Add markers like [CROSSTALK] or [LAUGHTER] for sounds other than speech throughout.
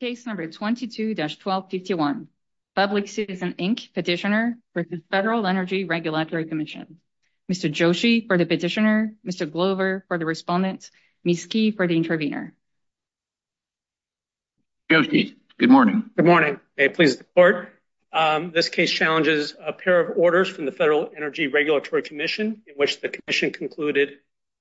Case number 22-1251. Public Citizen, Inc. Petitioner for the Federal Energy Regulatory Commission. Mr. Joshi for the petitioner, Mr. Glover for the respondent, Ms. Key for the intervener. Joshi, good morning. Good morning. May it please the court. Um, this case challenges a pair of orders from the Federal Energy Regulatory Commission in which the commission concluded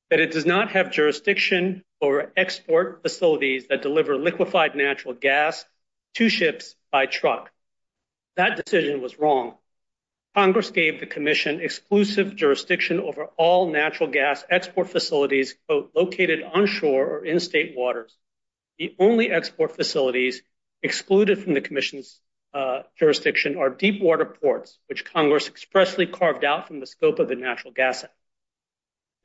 that it does not have jurisdiction over export facilities that deliver liquefied natural gas to ships by truck. That decision was wrong. Congress gave the commission exclusive jurisdiction over all natural gas export facilities located onshore or in state waters. The only export facilities excluded from the commission's uh, jurisdiction are deep water ports, which Congress expressly carved out from the scope of the Natural Gas Act.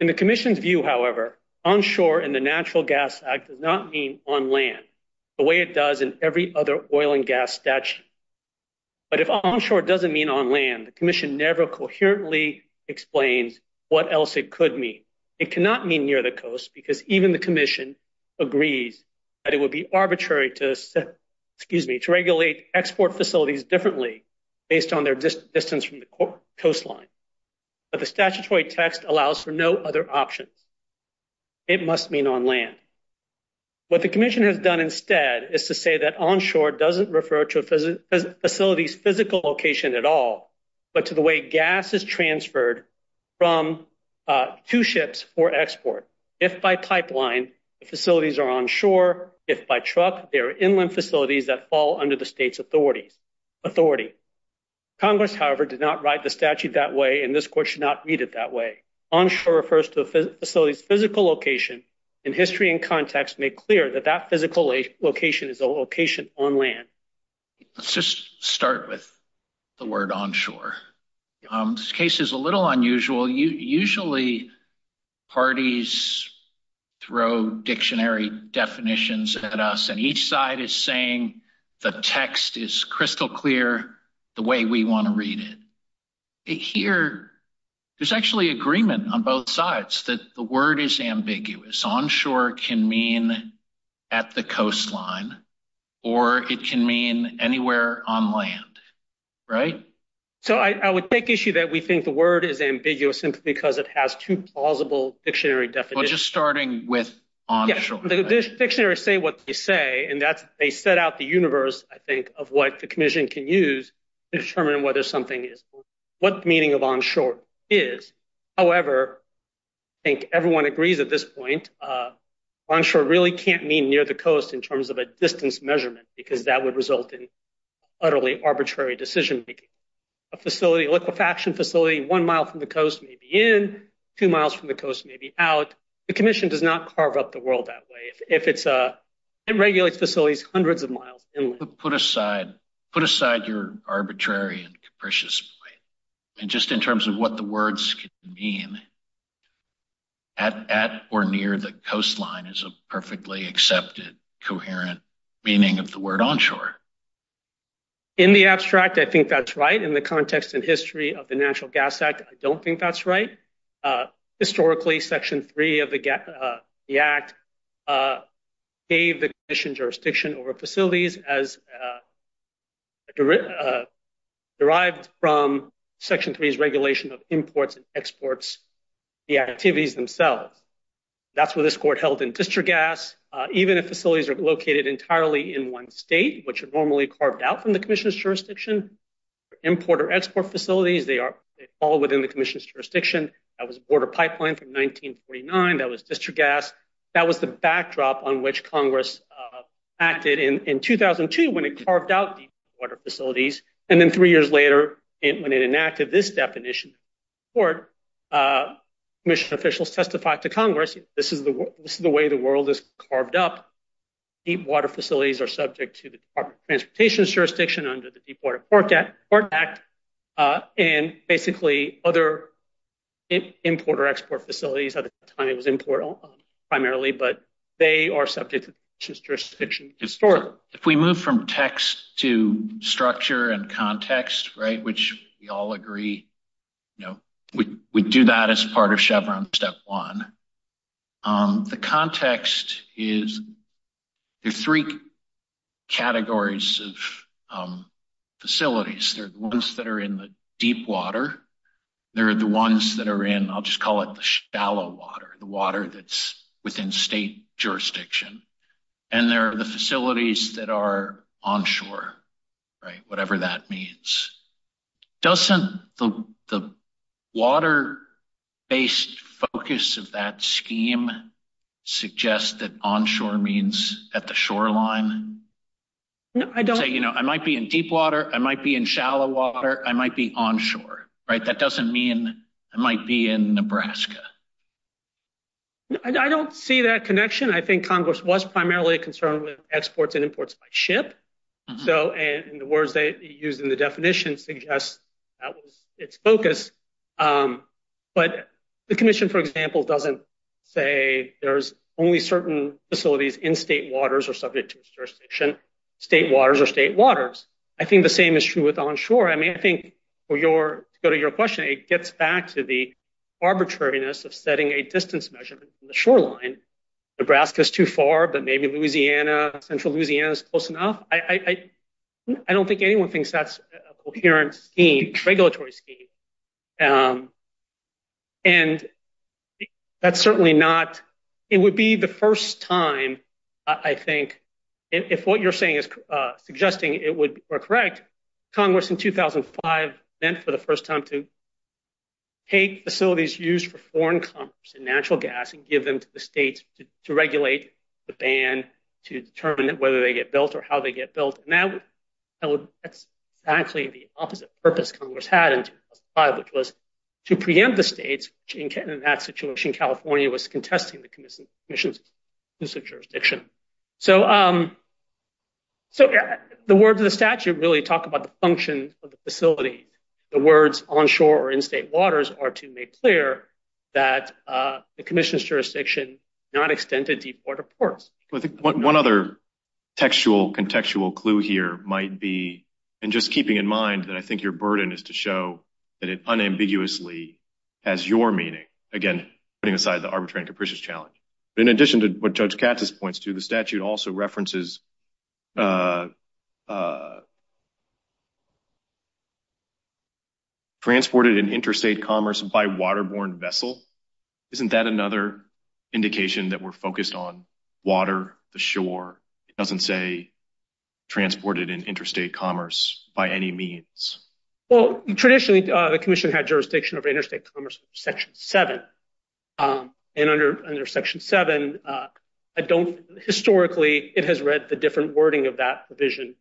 In the commission's view, however, onshore in the Natural Gas Act does not mean on land the way it does in every other oil and gas statute. But if onshore doesn't mean on land, the commission never coherently explains what else it could mean. It cannot mean near the coast because even the commission agrees that it would be arbitrary to regulate export facilities differently based on their distance from the coastline. But the statutory text allows for no other options. It must mean on land. What the commission has done instead is to say that onshore doesn't refer to a facility's physical location at all, but to the way gas is transferred from uh, to ships for export. If by pipeline, the facilities are onshore. If by truck, they are inland facilities that fall under the state's authority. Congress, however, did not write the statute that way, and this court should not read it that way. Onshore refers to a facility's physical location, and history and context make clear that that physical location is a location on land. Let's just start with the word onshore. Um, this case is a little unusual. Usually, parties throw dictionary definitions at us, and each side is saying the text is crystal clear the way we want to read it. Here, there's actually agreement on both sides that the word is ambiguous. Onshore can mean at the coastline, or it can mean anywhere on land, right? So I would take issue that we think the word is ambiguous simply because it has two plausible dictionary definitions. Well, just starting with onshore. The dictionaries say what they say, and they set out the universe, I think, of what the commission can use to determine whether something is, what the meaning of onshore is. However, I think everyone agrees at this point, uh, onshore really can't mean near the coast in terms of a distance measurement, because that would result in utterly arbitrary decision-making. A facility, a liquefaction facility, one mile from the coast may be in, two miles from the coast may be out. The commission does not carve up the world that way. If it's a, It regulates facilities hundreds of miles inland. Put aside your arbitrary and capricious just in terms of what the words can mean, at or near the coastline is a perfectly accepted, coherent meaning of the word onshore. In the abstract, I think that's right. In the context and history of the Natural Gas Act, I don't think that's right. Uh, historically, Section 3 of the uh, Act uh, gave the commission jurisdiction over facilities as derived from Section 3's regulation of imports and exports, the activities themselves. That's what this court held in Distrigas. Uh, even if facilities are located entirely in one state, which are normally carved out from the commission's jurisdiction, import or export facilities, they are fall within the commission's jurisdiction. That was Border Pipeline from 1949. That was Distrigas. That was the backdrop on which Congress uh, acted in 2002 when it carved out the water facilities. And then three years later, when it enacted this definition, court, uh, commission officials testified to Congress, this is the way the world is carved up. Deep water facilities are subject to the Department of Transportation's jurisdiction under the Deepwater Port Act. Uh, and basically, other import or export facilities, at the time it was import uh, primarily, but they are subject to jurisdiction historically. If we move from text to structure and context, right, which we all agree, you know, we do that as part of Chevron Step 1. Um, the context is, there are three categories of um, facilities. There are the ones that are in the deep water. There are the ones that are in, I'll just call it the shallow water, the water that's within state jurisdiction. And there are the facilities that are onshore, right, whatever that means. Doesn't the water-based focus of that scheme suggest that onshore means at the shoreline? No, I don't... Say, you know, I might be in deep water, I might be in shallow water, I might be onshore, right? That doesn't mean I might be in Nebraska. I don't see that connection. I think Congress was primarily concerned with exports and imports by ship. Mm-hmm. So, and the words they used in the definition suggest that was its focus. Um, but the commission, for example, doesn't say there's only certain facilities in state waters are subject to jurisdiction. State waters are state waters. I think the same is true with onshore. I mean, I think for your, to go to your question, it gets back to the arbitrariness of setting a distance measurement from the shoreline. Nebraska's too far, but maybe Louisiana, central Louisiana is close enough. I don't think anyone thinks that's a coherent scheme, regulatory scheme. Um, and that's certainly not, it would be the first time, I think, if what you're saying is uh, suggesting it would be correct, Congress in 2005 meant for the first time to take facilities used for foreign commerce and natural gas and give them to the states to regulate the ban, to determine whether they get built or how they get built. And that would that would that's actually the opposite purpose Congress had in 2005, which was to preempt the states. In that situation, California was contesting the commission's jurisdiction. So, um, so the words of the statute really talk about the function of the facility. The words onshore or in-state waters are to make clear that uh, the commission's jurisdiction not extend to deep water ports. I think one other textual, contextual clue here might be, and just keeping in mind that I think your burden is to show that it unambiguously has your meaning. Again, putting aside the arbitrary and capricious challenge. In addition to what Judge Katsas points to, the statute also references uh, uh, transported in interstate commerce by waterborne vessel. Isn't that another indication that we're focused on water, the shore? It doesn't say transported in interstate commerce by any means. Well, traditionally, uh, the commission had jurisdiction over interstate commerce, section seven. And under section seven, um, uh, I don't historically, it has read the different wording of that provision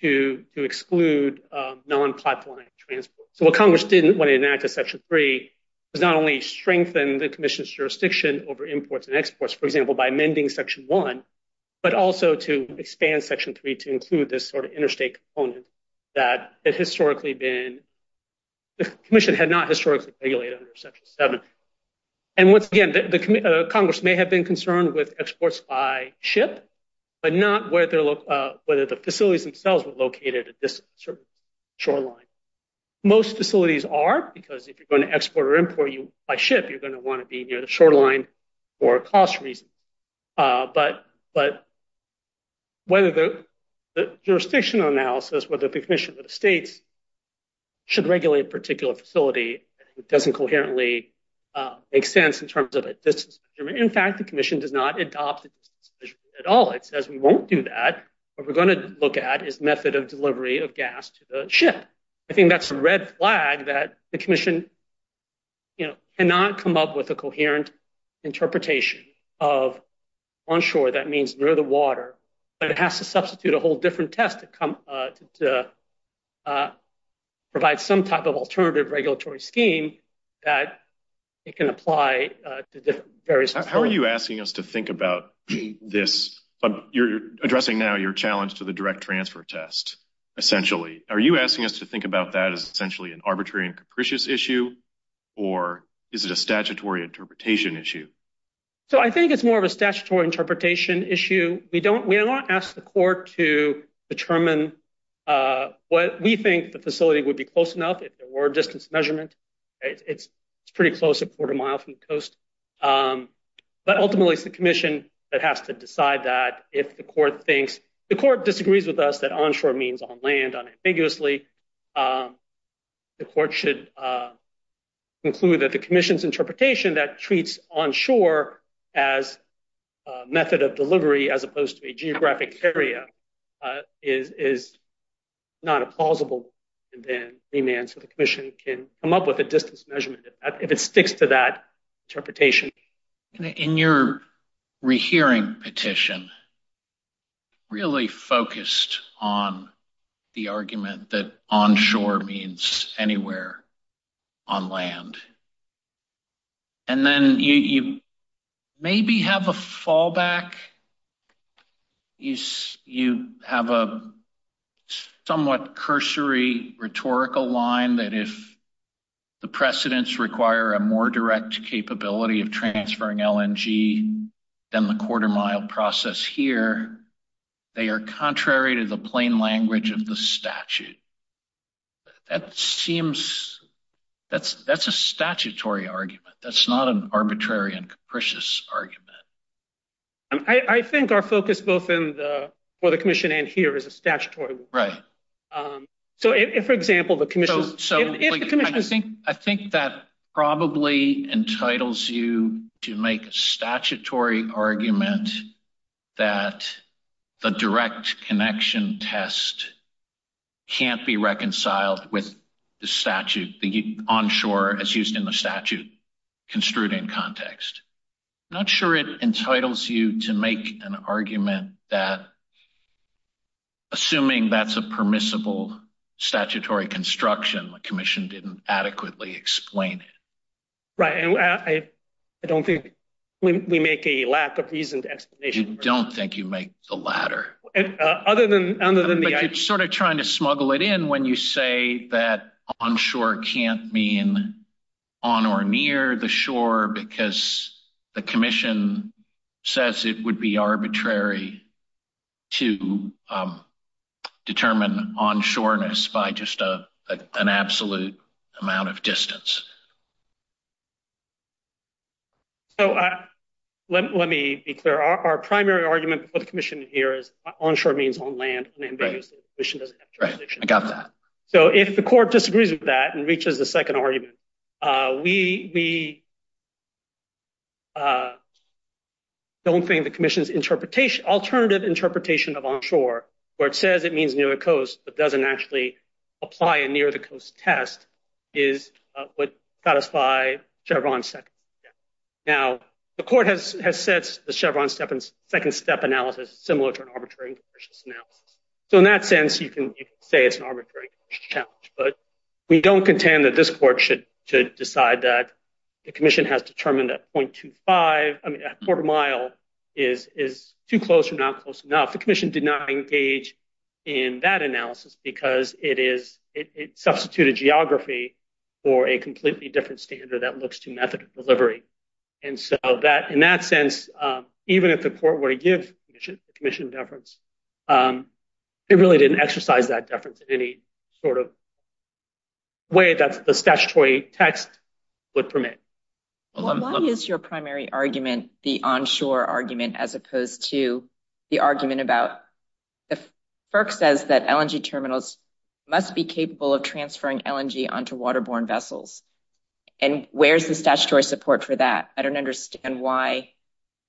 to exclude um, non-pipeline transport. So what Congress did when it enacted section three was not only strengthen the commission's jurisdiction over imports and exports, for example, by amending section one, but also to expand section three to include this sort of interstate component that had historically been, the commission had not historically regulated under section seven. And once again, uh, Congress may have been concerned with exports by ship, but not uh, whether the facilities themselves were located at this certain shoreline. Most facilities are, because if you're going to export or import by ship, you're going to want to be near the shoreline for cost reasons. Uh, but whether the jurisdictional analysis, whether the commission or the states should regulate a particular facility, doesn't coherently uh, make sense in terms of a distance measurement. In fact, the commission does not adopt a distance measurement at all. It says we won't do that. What we're going to look at is method of delivery of gas to the ship. I think that's a red flag that the commission cannot come up with a coherent interpretation of onshore. That means near the water, but it has to substitute a whole different test to come uh to uh provide some type of alternative regulatory scheme that it can apply to various. How are you asking us to think about this? You're addressing now your challenge to the direct transfer test, essentially. Are you asking us to think about that as essentially an arbitrary and capricious issue, or is it a statutory interpretation issue? So I think it's more of a statutory interpretation issue. We don't ask the court to determine uh, what we think the facility would be close enough if there were distance measurement. It's pretty close, a quarter mile from the coast. Um, but ultimately, it's the commission that has to decide that if the court thinks the court disagrees with us that onshore means on land unambiguously. Um, the court should uh, conclude that the commission's interpretation that treats onshore as a method of delivery as opposed to a geographic area uh, is not a plausible and then remand so the commission can come up with a distance measurement if it sticks to that interpretation. In your rehearing petition, really focused on the argument that onshore means anywhere on land. And then you maybe have a fallback. You have a somewhat cursory rhetorical line that if the precedents require a more direct capability of transferring LNG than the quarter mile process here, they are contrary to the plain language of the statute. That seems, that's a statutory argument. That's not an arbitrary and capricious argument. I think our focus both in the, for the commission and here is a statutory. one. Right. Um, so if, for example, the commission. So I think that probably entitles you to make a statutory argument that the direct connection test can't be reconciled with the statute, the onshore as used in the statute construed in context. Not sure it entitles you to make an argument that assuming that's a permissible statutory construction, the commission didn't adequately explain it. Right. And I don't think we make a lack of reasoned explanation. You don't think you make the latter. Uh, other than, other than the. But you're sort of trying to smuggle it in when you say that onshore can't mean on or near the shore because the commission says it would be arbitrary to um, determine onshoreness by just an absolute amount of distance. So uh, let me be clear. Our primary argument for the commission here is onshore means on land. Unambiguously. The commission doesn't have jurisdiction. I got that. So if the court disagrees with that and reaches the second argument, uh, we uh, don't think the commission's interpretation, alternative interpretation of onshore, where it says it means near the coast, but doesn't actually apply a near the coast test is uh, what satisfy Chevron's second. Now, the court has said the Chevron second step analysis similar to an arbitrary and capricious analysis. So in that sense, you can say it's an arbitrary challenge, but we don't contend that this court should decide that the commission has determined that 0.25, I mean, a quarter mile is too close or not close enough. The commission did not engage in that analysis because is, it substituted geography for a completely different standard that looks to method of delivery. And so that in that sense, um, even if the court were to give the commission deference, um, it really didn't exercise that deference in any sort of way that the statutory text would permit. Why is your primary argument the onshore argument as opposed to the argument about if FERC says that LNG terminals must be capable of transferring LNG onto waterborne vessels? And where's the statutory support for that? I don't understand why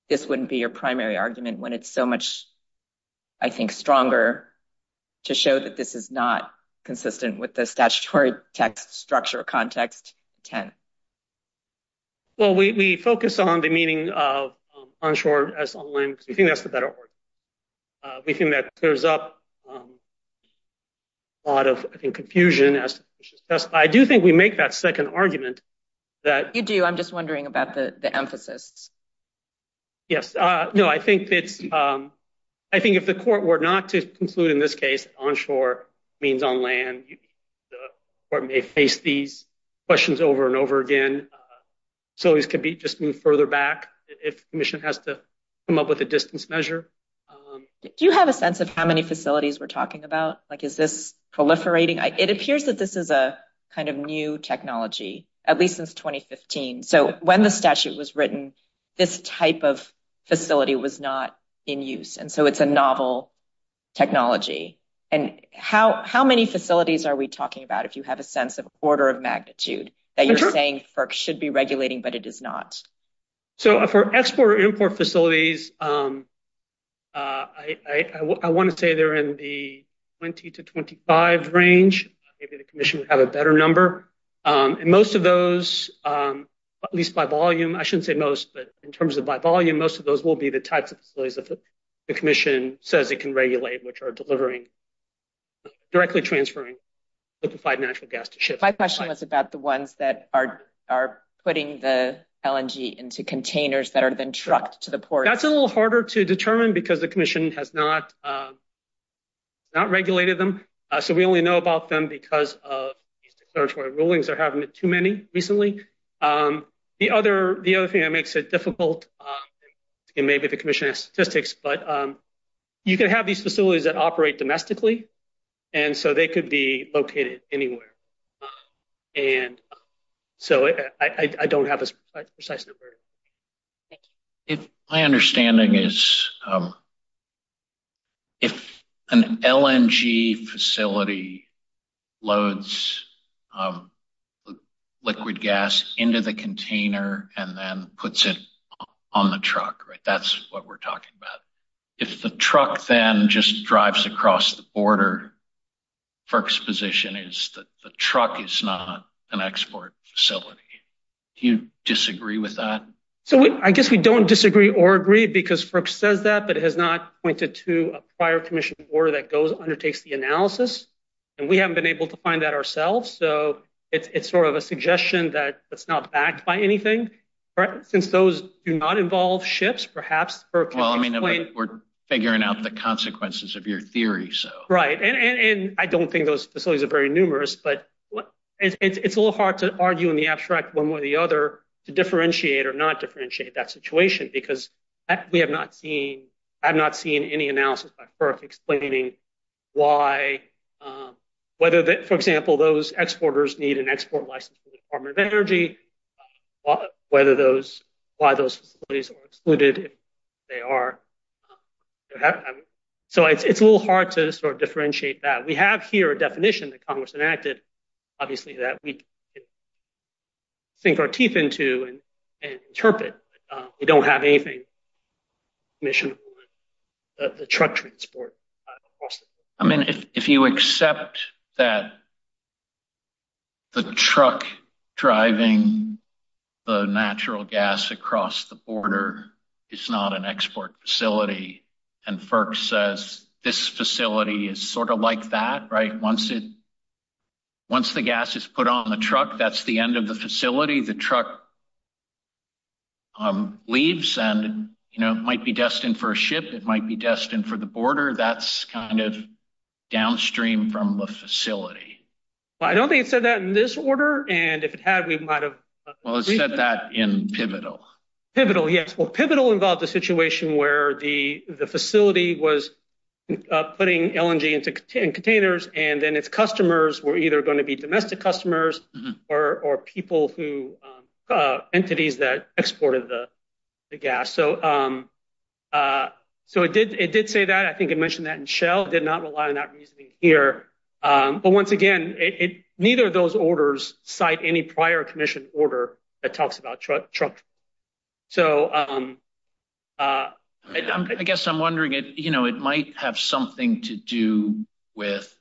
this wouldn't be your primary argument when it's so much, I think, stronger to show that this is not consistent with the statutory text structure context 10. Well, we focus on the meaning of um, onshore as on land because we think that's the better word. Uh, we think that clears up um, a lot of, I think, confusion as to this. I do think we make that second argument that- You do. I'm just wondering about the emphasis. Yes. Uh, no, I think it's, um, I think if the court were not to conclude in this case, onshore means on land, the court may face these questions over and over again. Uh, so these could be just moved further back if the commission has to come up with a distance measure. Um, do you have a sense of how many facilities we're talking about? Like, is this proliferating? It appears that this is a kind of new technology, at least since 2015. So when the statute was written, this type of facility was not in use. And so it's a novel technology. And how many facilities are we talking about if you have a sense of order of magnitude that you're saying FERC should be regulating, but it is not? So uh, for export or import facilities, um, uh, I want to say they're in the 20 to 25 range. Maybe the commission would have a better number. Um, and most of those, um, at least by volume, I shouldn't say most, but in terms of by volume, most of those will be the types of facilities that the commission says it can regulate, which are delivering, directly transferring liquefied natural gas to ships. My question was about the ones that are putting the LNG into containers that are then trucked to the port. That's a little harder to determine because the commission has not uh, regulated them. Uh, so we only know about them because of these declaratory rulings. There haven't been too many recently. Um, the other thing that makes it difficult, um, and maybe the commission has statistics, but um, you can have these facilities that operate domestically. And so they could be located anywhere. And so I don't have a precise number. Thank you. If my understanding is if an LNG facility loads liquid gas into the container and then puts it on the truck, right? that's what we're talking about. If the truck then just drives across the border, FERC's position is that the truck is not an export facility. Do you disagree with that? So I guess we don't disagree or agree because FERC says that, but it has not pointed to a prior commission order that goes undertakes the analysis. And we haven't been able to find that ourselves. So it's sort of a suggestion that it's not backed by anything. Since those do not involve ships, perhaps FERC can explain. Well, I mean, we're figuring out the consequences of your theory. So right. And I don't think those facilities are very numerous, but it's a little hard to argue in the abstract one way or the other to differentiate or not differentiate that situation because we have not seen, I've not seen any analysis by FERC explaining why, um, whether, for example, those exporters need an export license from the Department of Energy, uh, whether those, why those facilities are excluded if they are. Uh, so it's a little hard to sort of differentiate that. We have here a definition that Congress enacted, obviously, that we can sink our teeth into and interpret. Uh, we don't have anything commissioned on the truck transport. Across I mean, if you accept that the truck driving the natural gas across the border is not an export facility and FERC says this facility is sort of like that, right? Once the gas is put on the truck, that's the end of the facility. The truck um, leaves and you know, it might be destined for a ship. It might be destined for the border. That's kind of downstream from the facility. Well, I don't think it said that in this order. And if it had, we might have. Uh, well, it said that in Pivotal. Pivotal, yes. Well, Pivotal involved a situation where the facility was uh, putting LNG into containers and then its customers were either going to be domestic customers mm-hmm. or people who, um, uh, entities that exported the gas. So um, it did say that. I think it mentioned that in Shell. It did not rely on that reasoning here. Um, but once again, neither of those orders cite any prior commission order that talks about truck. So um, uh, I guess I'm wondering, you know, it might have something to do with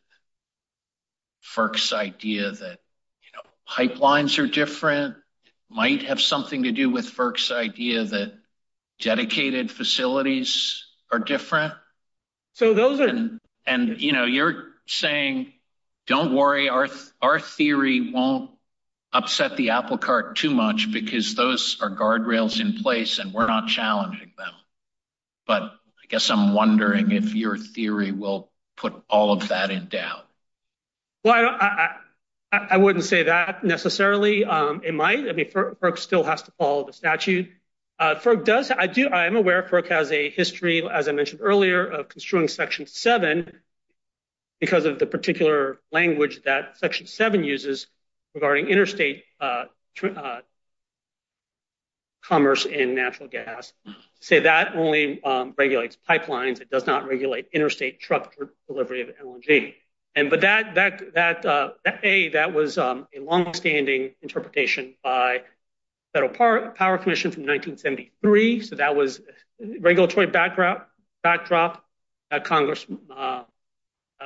FERC's idea that you know, pipelines are different. It Might have something to do with FERC's idea that dedicated facilities are different. So those are... And you know, you're saying, don't worry, our our theory won't upset the apple cart too much because those are guardrails in place and we're not challenging them. But I guess I'm wondering if your theory will put all of that in doubt. Well, I I I wouldn't say that necessarily. It might. I mean, FERC still has to follow the statute. Uh, FERC does. I do, I am aware FERC has a history, as I mentioned earlier, of construing Section 7 because of the particular language that Section 7 uses regarding interstate uh, uh, commerce in natural gas. Say that only um, regulates pipelines. It does not regulate interstate truck delivery of LNG. And But that, that, that, A, that was um, a longstanding interpretation by Federal Power Commission from 1973. So that was regulatory backdrop that Congress uh,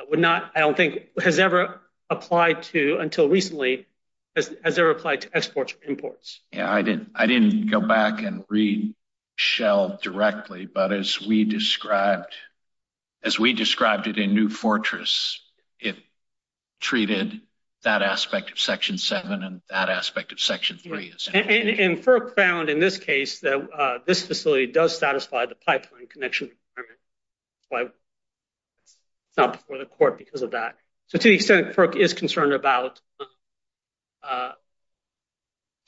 would not, I don't think, has ever applied to until recently, has ever applied to exports or imports. Yeah, I didn't I didn't go back and read Shell directly, but as we described as we described it in New Fortress, it treated that aspect of Section 7 and that aspect of Section 3. And FERC found in this case that uh, this facility does satisfy the pipeline connection requirement. Why it's not before the court because of that. So to the extent FERC is concerned about uh, uh,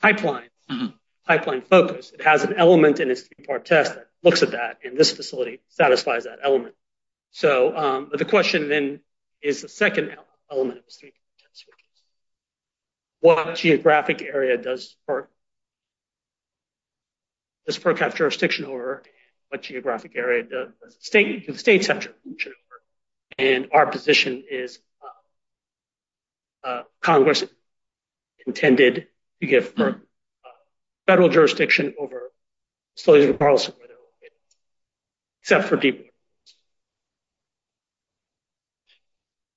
mm-hmm. pipeline focus, it has an element in its three-part test that looks at that, and this facility satisfies that element. So um, the question then is the second element of the three-part test. What geographic area does FERC have jurisdiction over? What geographic area does the states have jurisdiction over? And our position is uh, uh, Congress intended to give FERC uh, federal jurisdiction over facilities regardless of where they're located, except for deep water.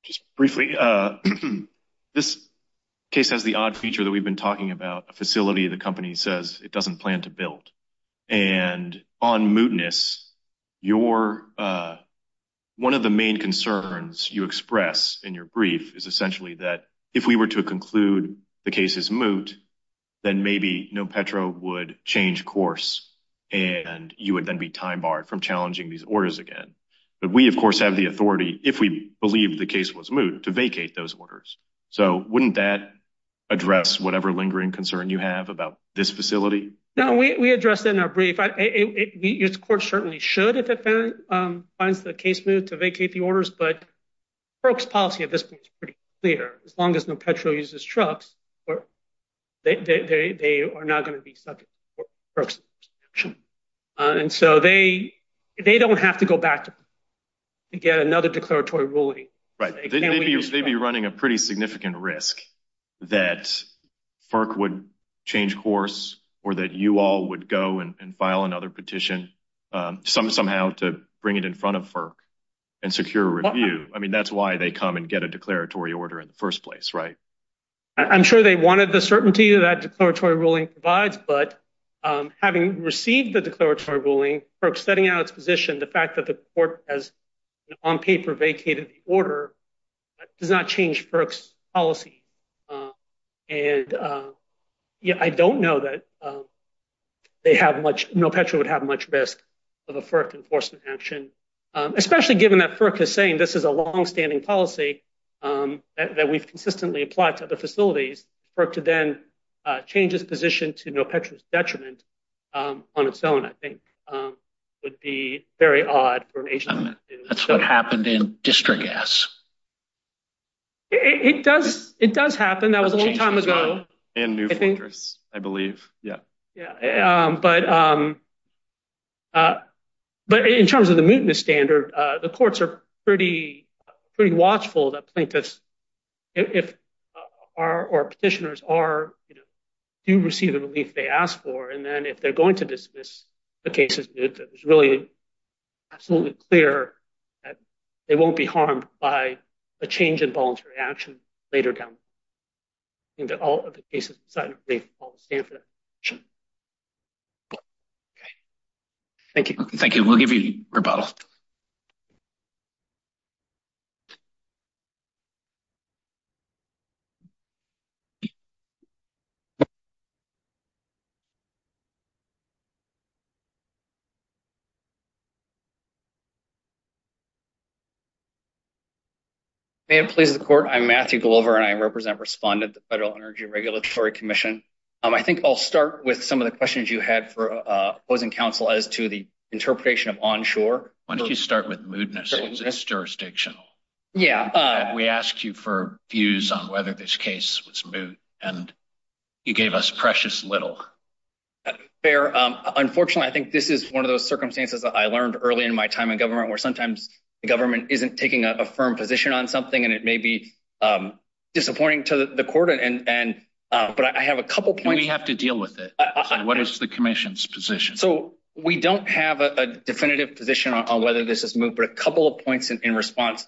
Just briefly, [CLEARS THROAT] this case has the odd feature that we've been talking about, a facility the company says it doesn't plan to build. And on mootness, uh, one of the main concerns you express in your brief is essentially that if we were to conclude the case is moot, then maybe NoPetro would change course and you would then be time-barred from challenging these orders again. But we, of course, have the authority, if we believe the case was moot, to vacate those orders. So wouldn't that address whatever lingering concern you have about this facility? No, we addressed that in our brief. Your court certainly should if it um, finds the case moot to vacate the orders, but FERC's policy at this point is pretty clear. As long as no NoPetro uses trucks, they are not going to be subject to FERC's jurisdiction. Uh, and so they don't have to go back to get another declaratory ruling. Right. They'd be running a pretty significant risk that FERC would change course or that you all would go and file another petition um, somehow to bring it in front of FERC and secure a review. I mean, that's why they come and get a declaratory order in the first place, right? I'm sure they wanted the certainty that declaratory ruling provides, but um, having received the declaratory ruling, FERC setting out its position, the fact that the court has on paper vacated the order does not change FERC's policy. Uh, and uh, I don't know that um, they have much. NoPetro would have much risk of a FERC enforcement action, um, especially given that FERC is saying this is a longstanding policy um, that we've consistently applied to other facilities. FERC to then uh, change its position to NoPetro's detriment on its own, I think, would be very odd for an agency. That's what happened in Distrigas. It does happen. That was a long time ago. And New Fortress, I believe. Yeah. Yeah. Um, um, uh, but in terms of the mootness standard, uh, the courts are pretty watchful that plaintiffs if uh, are or petitioners do receive the relief they ask for. And then if they're going to dismiss the cases, it's really absolutely clear that they won't be harmed by a change in voluntary action later down the line. All of the cases decided they all stand for that. Okay. Thank you. Thank you. We'll give you rebuttal. May it please the court. I'm Matthew Glover, and I represent Respondent, the Federal Energy Regulatory Commission. Um, I think I'll start with some of the questions you had for uh, opposing counsel as to the interpretation of onshore. Why don't you start with mootness? It's jurisdictional. Yeah. Uh, we asked you for views on whether this case was moot, and you gave us precious little. fair. Um, unfortunately, I think this is one of those circumstances that I learned early in my time in government where sometimes the government isn't taking a firm position on something and it may be um, disappointing to the court. And uh, but I have a couple points. We have to deal with it. What is the commission's position? So we don't have a definitive position on whether this is moved, but a couple of points in response.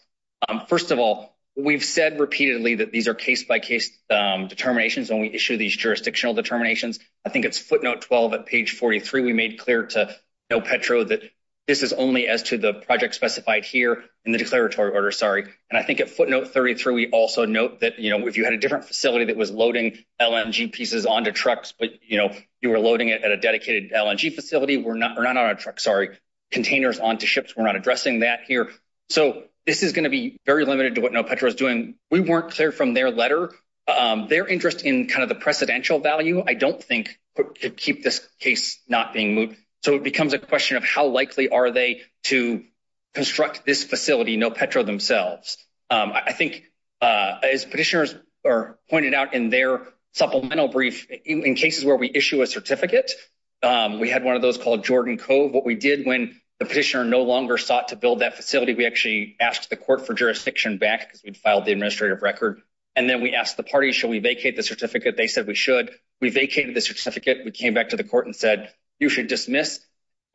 Um, first of all, we've said repeatedly that these are case-by-case um, determinations when we issue these jurisdictional determinations. I think it's footnote 12 at page 43. We made clear to NoPetro that this is only as to the project specified here in the declaratory order. Sorry. And I think at footnote 33, we also note that you know, if you had a different facility that was loading LNG pieces onto trucks, but you know, you were loading it at a dedicated LNG facility, we're not on a truck, sorry, containers onto ships. We're not addressing that here. So this is going to be very limited to what NoPetro is doing. We weren't clear from their letter. Um, their interest in kind of the precedential value, I don't think could keep this case not being moved. So it becomes a question of how likely are they to construct this facility, NoPetro themselves. Um, I think uh, as petitioners are pointed out in their supplemental brief, in cases where we issue a certificate, um, we had one of those called Jordan Cove. What we did when the petitioner no longer sought to build that facility, we actually asked the court for jurisdiction back because we'd filed the administrative record. And then we asked the party, should we vacate the certificate? They said we should. We vacated the certificate. We came back to the court and said, you should dismiss.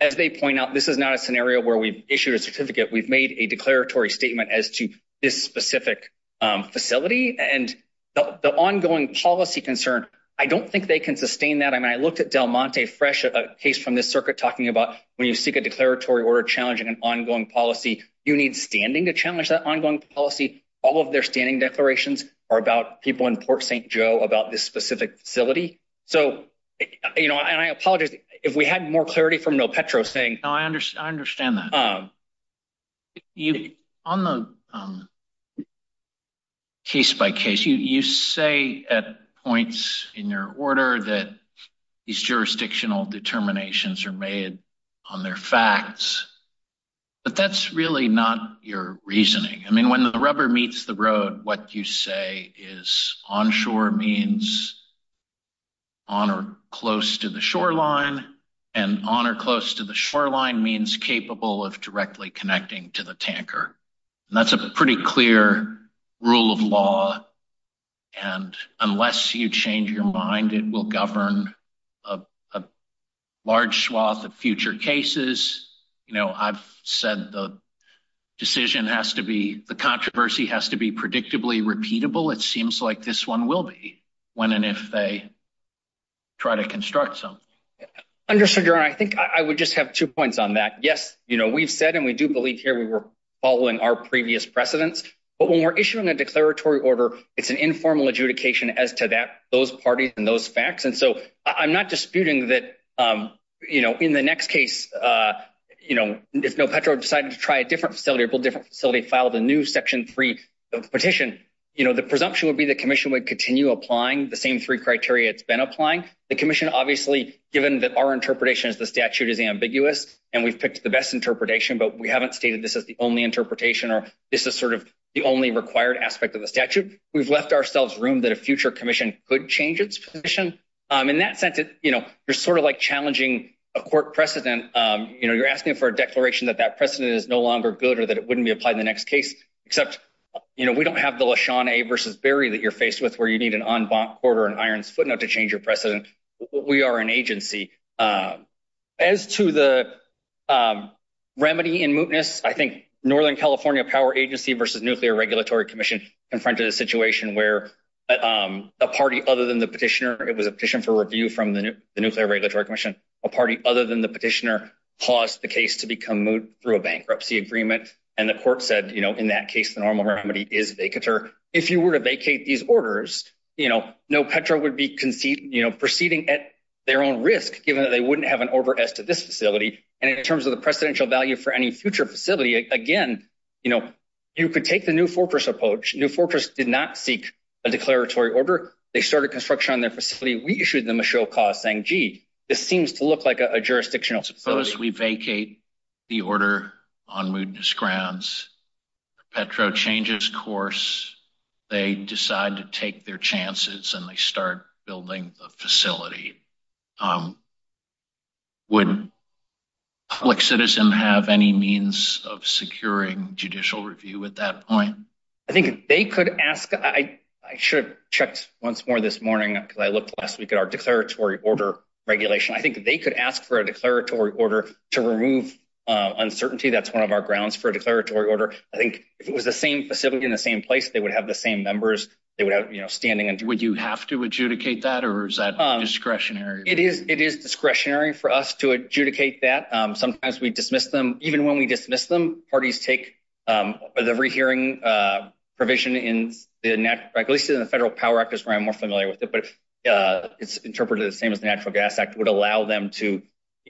As they point out, this is not a scenario where we've issued a certificate. We've made a declaratory statement as to this specific um, facility. And the ongoing policy concern, I don't think they can sustain that. I mean, I looked at Del Monte Fresh, a case from this circuit talking about when you seek a declaratory order challenging an ongoing policy, you need standing to challenge that ongoing policy. All of their standing declarations are about people in Port St. Joe about this specific facility. So, you know, and I apologize if we had more clarity from NoPetro saying. No, I understand that. Um, on the um, case by case, you say at points in your order that these jurisdictional determinations are made on their facts. But that's really not your reasoning. I mean, when the rubber meets the road, what you say is onshore means on or close to the shoreline and on or close to the shoreline means capable of directly connecting to the tanker. And that's a pretty clear rule of law. And unless you change your mind, it will govern a large swath of future cases. You know, I've said the decision has to be the controversy has to be predictably repeatable. It seems like this one will be when and if they try to construct something. Understood, Your Honor. I think I would just have two points on that. Yes, you know, we've said and we do believe here we were following our previous precedents. But when we're issuing a declaratory order, it's an informal adjudication as to that those parties and those facts. And so I'm not disputing that, um, you know, in the next case, uh, you know, if NoPetro decided to try a different facility or build a different facility, filed a new Section 3 petition, you know, the presumption would be the commission would continue applying the same three criteria it's been applying. The commission, obviously, given that our interpretation is the statute is ambiguous and we've picked the best interpretation, but we haven't stated this as the only interpretation or this is sort of the only required aspect of the statute. We've left ourselves room that a future commission could change its position. Um, in that sense, you know, you're sort of like challenging a court precedent. Um, you know, you're asking for a declaration that that precedent is no longer good or that it wouldn't be applied in the next case, except, you know, we don't have the LaShawn A versus Barry that you're faced with where you need an en banc court or an Irons footnote to change your precedent. We are an agency. Uh, as to the um, remedy in mootness, I think Northern California Power Agency versus Nuclear Regulatory Commission confronted a situation where uh, um, a party other than the petitioner, it was a petition for review from the Nuclear Regulatory Commission, a party other than the petitioner caused the case to become moot through a bankruptcy agreement. And the court said, you know, in that case, the normal remedy is vacatur. If you were to vacate these orders, you know, NoPetro would be proceeding at their own risk, given that they wouldn't have an order as to this facility. And in terms of the precedential value for any future facility, again, you know, you could take the New Fortress approach. New Fortress did not seek a declaratory order. They started construction on their facility. We issued them a show cause saying, gee, this seems to look like a jurisdictional facility. Suppose we vacate the order on mootness grounds. Petro changes course. They decide to take their chances and they start building the facility. Um, would public citizen have any means of securing judicial review at that point? I think they could ask. I should have checked once more this morning because I looked last week at our declaratory order regulation. I think they could ask for a declaratory order to remove Uh, uncertainty. That's one of our grounds for a declaratory order. I think if it was the same facility in the same place, they would have the same members. They would have, you know, standing. And would you have to adjudicate that or is that um, discretionary? It is. It is discretionary for us to adjudicate that. Um, sometimes we dismiss them. Even when we dismiss them, parties take um, the rehearing uh, provision in the at least in the Federal Power Act is where I'm more familiar with it. But uh, it's interpreted the same as the Natural Gas Act would allow them to,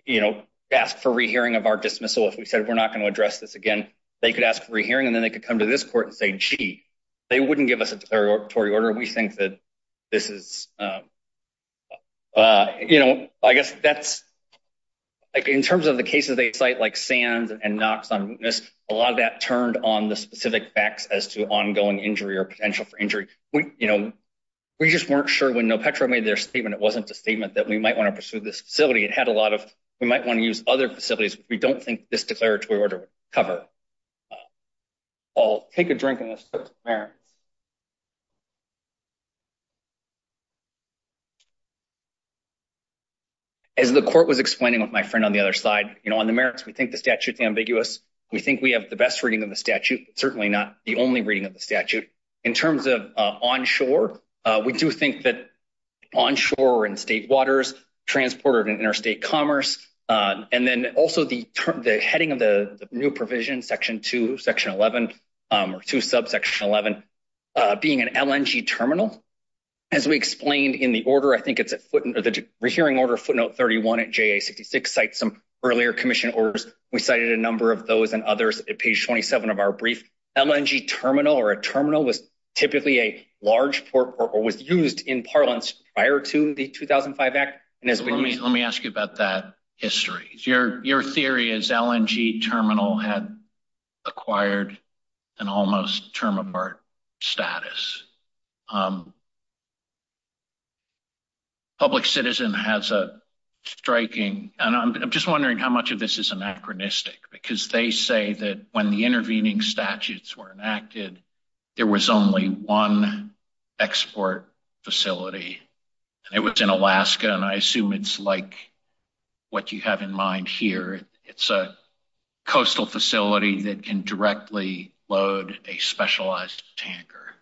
you know, ask for rehearing of our dismissal. If we said we're not going to address this again, they could ask for rehearing and then they could come to this court and say, gee, they wouldn't give us a declaratory order. We think that this is, uh, uh, you know, I guess that's like in terms of the cases they cite like Sands and Knox on this, a lot of that turned on the specific facts as to ongoing injury or potential for injury. We, you know, we just weren't sure when NoPetro made their statement. It wasn't a statement that we might want to pursue this facility. It had a lot of we might want to use other facilities. Which we don't think this declaratory order would cover. Uh, I'll take a drink in this. Merits. As the court was explaining with my friend on the other side, you know, on the merits, we think the statute is ambiguous. We think we have the best reading of the statute, certainly not the only reading of the statute. In terms of uh, onshore, uh, we do think that onshore and state waters transported in interstate commerce. Uh, and then also the heading of the new provision, section two, section 11 um, or two subsection 11 uh, being an LNG terminal. As we explained in the order, I think it's the rehearing order footnote 31 at JA 66 cites, some earlier commission orders. We cited a number of those and others at page 27 of our brief. LNG terminal or a terminal was typically a large port or was used in parlance prior to the 2005 act. Let me ask you about that history. Your theory is LNG terminal had acquired an almost term of art status. Um, public citizen has a striking and I'm just wondering how much of this is anachronistic because they say that when the intervening statutes were enacted, there was only one export facility it was in Alaska. And I assume it's like what you have in mind here. It's a coastal facility that can directly load a specialized tanker.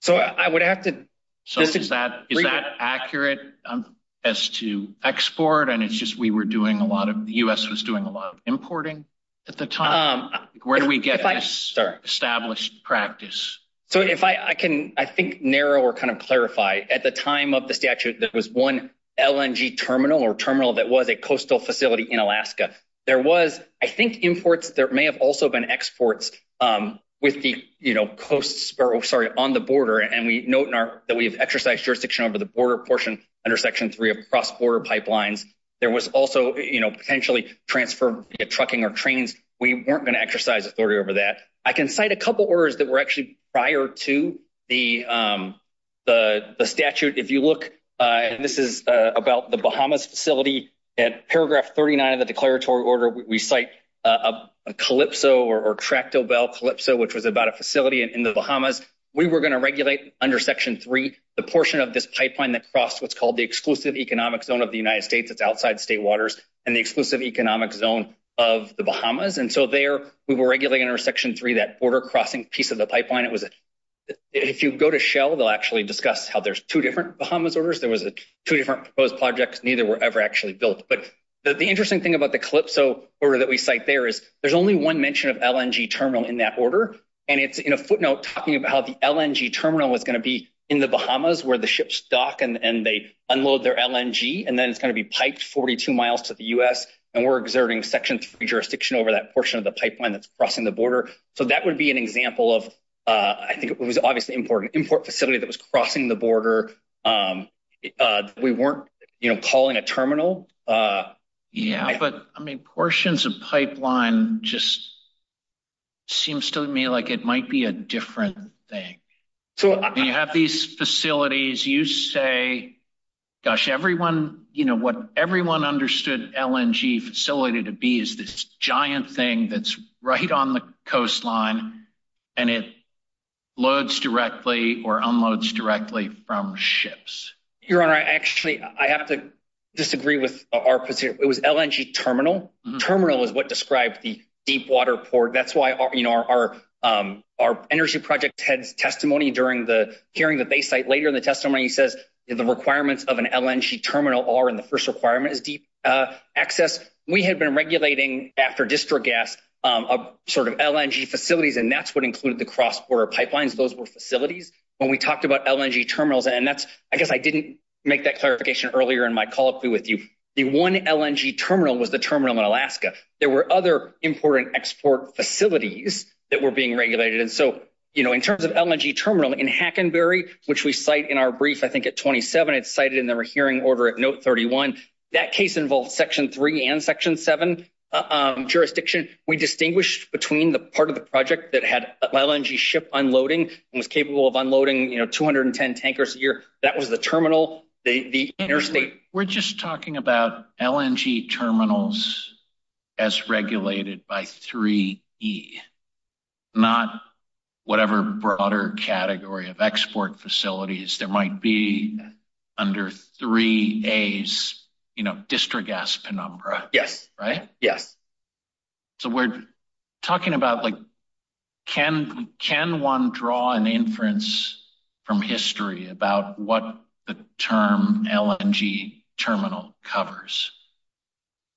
So I would have to. So is that is that accurate um, as to export? And it's just we were doing a lot of the U.S. was doing a lot of importing at the time. Um, where do we get this established practice? So if I can, I think narrow or kind of clarify at the time of the statute, there was one LNG terminal or terminal that was a coastal facility in Alaska. There was, I think, imports. There may have also been exports um, with the you know, coasts or oh, sorry, on the border. And we note in our that we have exercised jurisdiction over the border portion under section three of cross border pipelines. There was also you know, potentially transfer trucking or trains. We weren't going to exercise authority over that. I can cite a couple orders that were actually prior to um, the statute. If you look, uh, and this is uh, about the Bahamas facility at paragraph 39 of the declaratory order. We cite uh, a Calypso or Tracto Tractobel Calypso, which was about a facility in the Bahamas. We were going to regulate under section three, the portion of this pipeline that crossed what's called the exclusive economic zone of the United States. It's outside state waters and the exclusive economic zone of the Bahamas. And so there we were regulating under section three, that border crossing piece of the pipeline. It was if you go to Shell, they'll actually discuss how there's two different Bahamas orders. There was two different proposed projects. Neither were ever actually built. But the interesting thing about the Calypso order that we cite there is there's only one mention of LNG terminal in that order. And it's in a footnote talking about how the LNG terminal was going to be in the Bahamas where the ships dock and they unload their LNG. And then it's going to be piped 42 miles to the U.S. And we're exerting section three jurisdiction over that portion of the pipeline that's crossing the border. So that would be an example of uh, I think it was obviously important import facility that was crossing the border. Um, uh, we weren't you know, calling a terminal. Uh. Yeah, but I mean, portions of pipeline just seems to me like it might be a different thing. So you have these facilities, you say gosh, everyone, you know, what everyone understood LNG facility to be is this giant thing that's right on the coastline and it loads directly or unloads directly from ships. Your Honor, actually, I have to disagree with our position. It was LNG terminal. Mm-hmm. Terminal is what described the deep water port. That's why, you know, um, our energy project head's testimony during the hearing that they cite later in the testimony says the requirements of an LNG terminal are in the first requirement is deep uh, access. We had been regulating after Distrigas um, sort of LNG facilities, and that's what included the cross-border pipelines. Those were facilities. When we talked about LNG terminals, and that's, I guess I didn't make that clarification earlier in my colloquy with you. The one LNG terminal was the terminal in Alaska. There were other import and export facilities that were being regulated. And so, you know, in terms of LNG terminal in Hackberry, which we cite in our brief, I think at 27, it's cited in the hearing order at note 31. That case involved section three and section seven uh, um, jurisdiction. We distinguished between the part of the project that had LNG ship unloading and was capable of unloading, you know, 210 tankers a year. That was the terminal, the interstate. We're just talking about LNG terminals as regulated by 3E, not whatever broader category of export facilities there might be under 3A's, you know, Distrigas penumbra. Yes. Right? Yes. So we're talking about, like, can one draw an inference from history about what the term LNG terminal covers?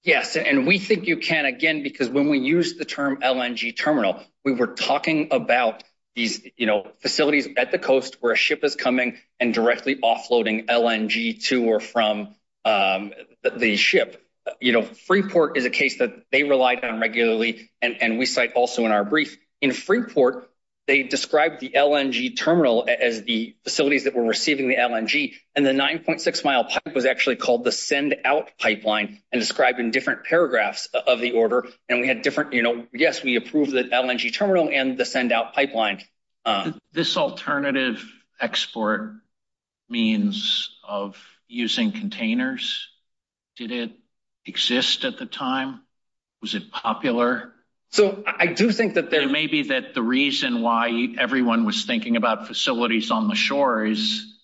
Yes, and we think you can, again, because when we use the term LNG terminal, we were talking about these, you know, facilities at the coast where a ship is coming and directly offloading LNG to or from um, the ship. You know, Freeport is a case that they relied on regularly, And and we cite also in our brief. In Freeport, they described the LNG terminal as the facilities that were receiving the LNG, and the 9.6-mile pipe was actually called the send-out pipeline and described in different paragraphs of the order. And we had different, you know, yes, we approved the LNG terminal and the send-out pipeline. Um, this alternative export means of using containers, did it exist at the time? Was it popular? So I do think that there may be that the reason why everyone was thinking about facilities on the shore is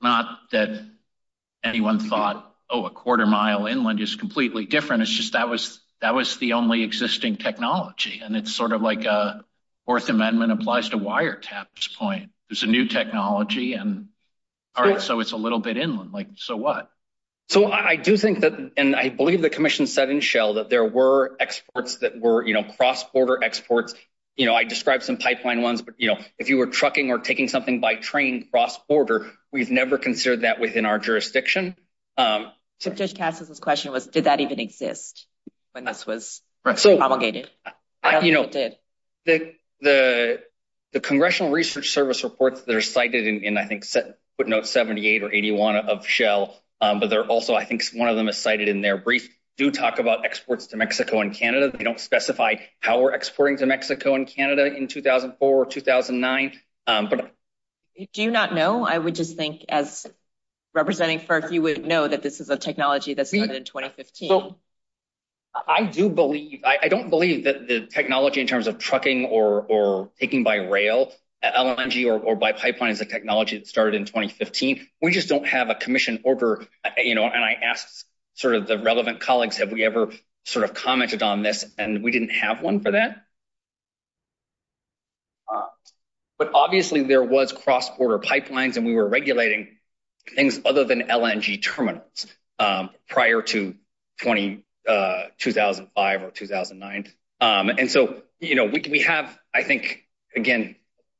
not that anyone thought, oh, a quarter mile inland is completely different. It's just that was that was the only existing technology, and it's sort of like a Fourth Amendment applies to wiretaps point. There's a new technology, and all right, so it's a little bit inland. Like, so what? So I do think that, and I believe the commission said in Shell that there were exports that were, you know, cross-border exports. You know, I described some pipeline ones, but, you know, if you were trucking or taking something by train cross-border, we've never considered that within our jurisdiction. Um, so Judge Katsas's question was, did that even exist when this was promulgated? You know, the the the Congressional Research Service reports that are cited in, I think, footnote 78 or 81 of Shell, Um, but they're also, I think one of them is cited in their brief, do talk about exports to Mexico and Canada. They don't specify how we're exporting to Mexico and Canada in 2004 or 2009. Um, do you not know? I would just think as representing FERC, you would know that this is a technology that started in 2015. So I do believe, I don't believe that the technology in terms of trucking or taking by rail, LNG or by pipeline is a technology that started in 2015. We just don't have a commission order, you know, and I asked sort of the relevant colleagues, have we ever sort of commented on this? And we didn't have one for that. Uh, but obviously there was cross-border pipelines and we were regulating things other than LNG terminals um, prior to uh, 2005 or 2009. Um, and so, you know, we have, I think, again,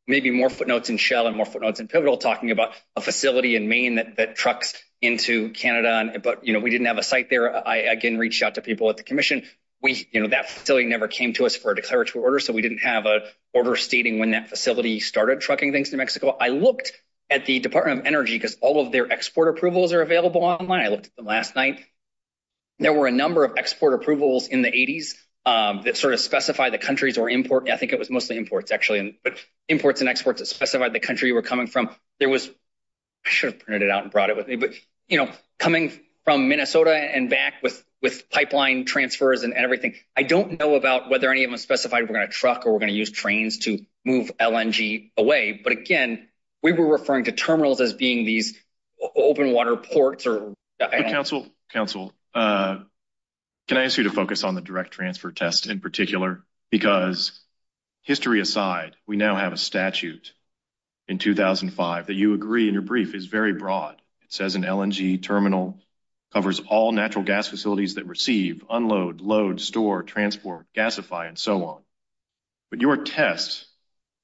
maybe more footnotes in Shell and more footnotes in Pivotal talking about a facility in Maine that trucks into Canada. But, you know, we didn't have a site there. I, again, reached out to people at the commission. We, you know, that facility never came to us for a declaratory order. So we didn't have an order stating when that facility started trucking things to Mexico. I looked at the Department of Energy because all of their export approvals are available online. I looked at them last night. There were a number of export approvals in the 80s Um, that sort of specify the countries or import. I think it was mostly imports, actually, but imports and exports that specified the country you were coming from. There was, I should have printed it out and brought it with me. But, you know, coming from Minnesota and back with pipeline transfers and everything. I don't know about whether any of them specified we're going to truck or we're going to use trains to move LNG away. But again, we were referring to terminals as being these open water ports. Or. Uh, council, counsel, uh, can I ask you to focus on the direct transfer test in particular? Because history aside, we now have a statute in 2005 that you agree in your brief is very broad. It says an LNG terminal covers all natural gas facilities that receive, unload, load, store, transport, gasify, and so on. But your test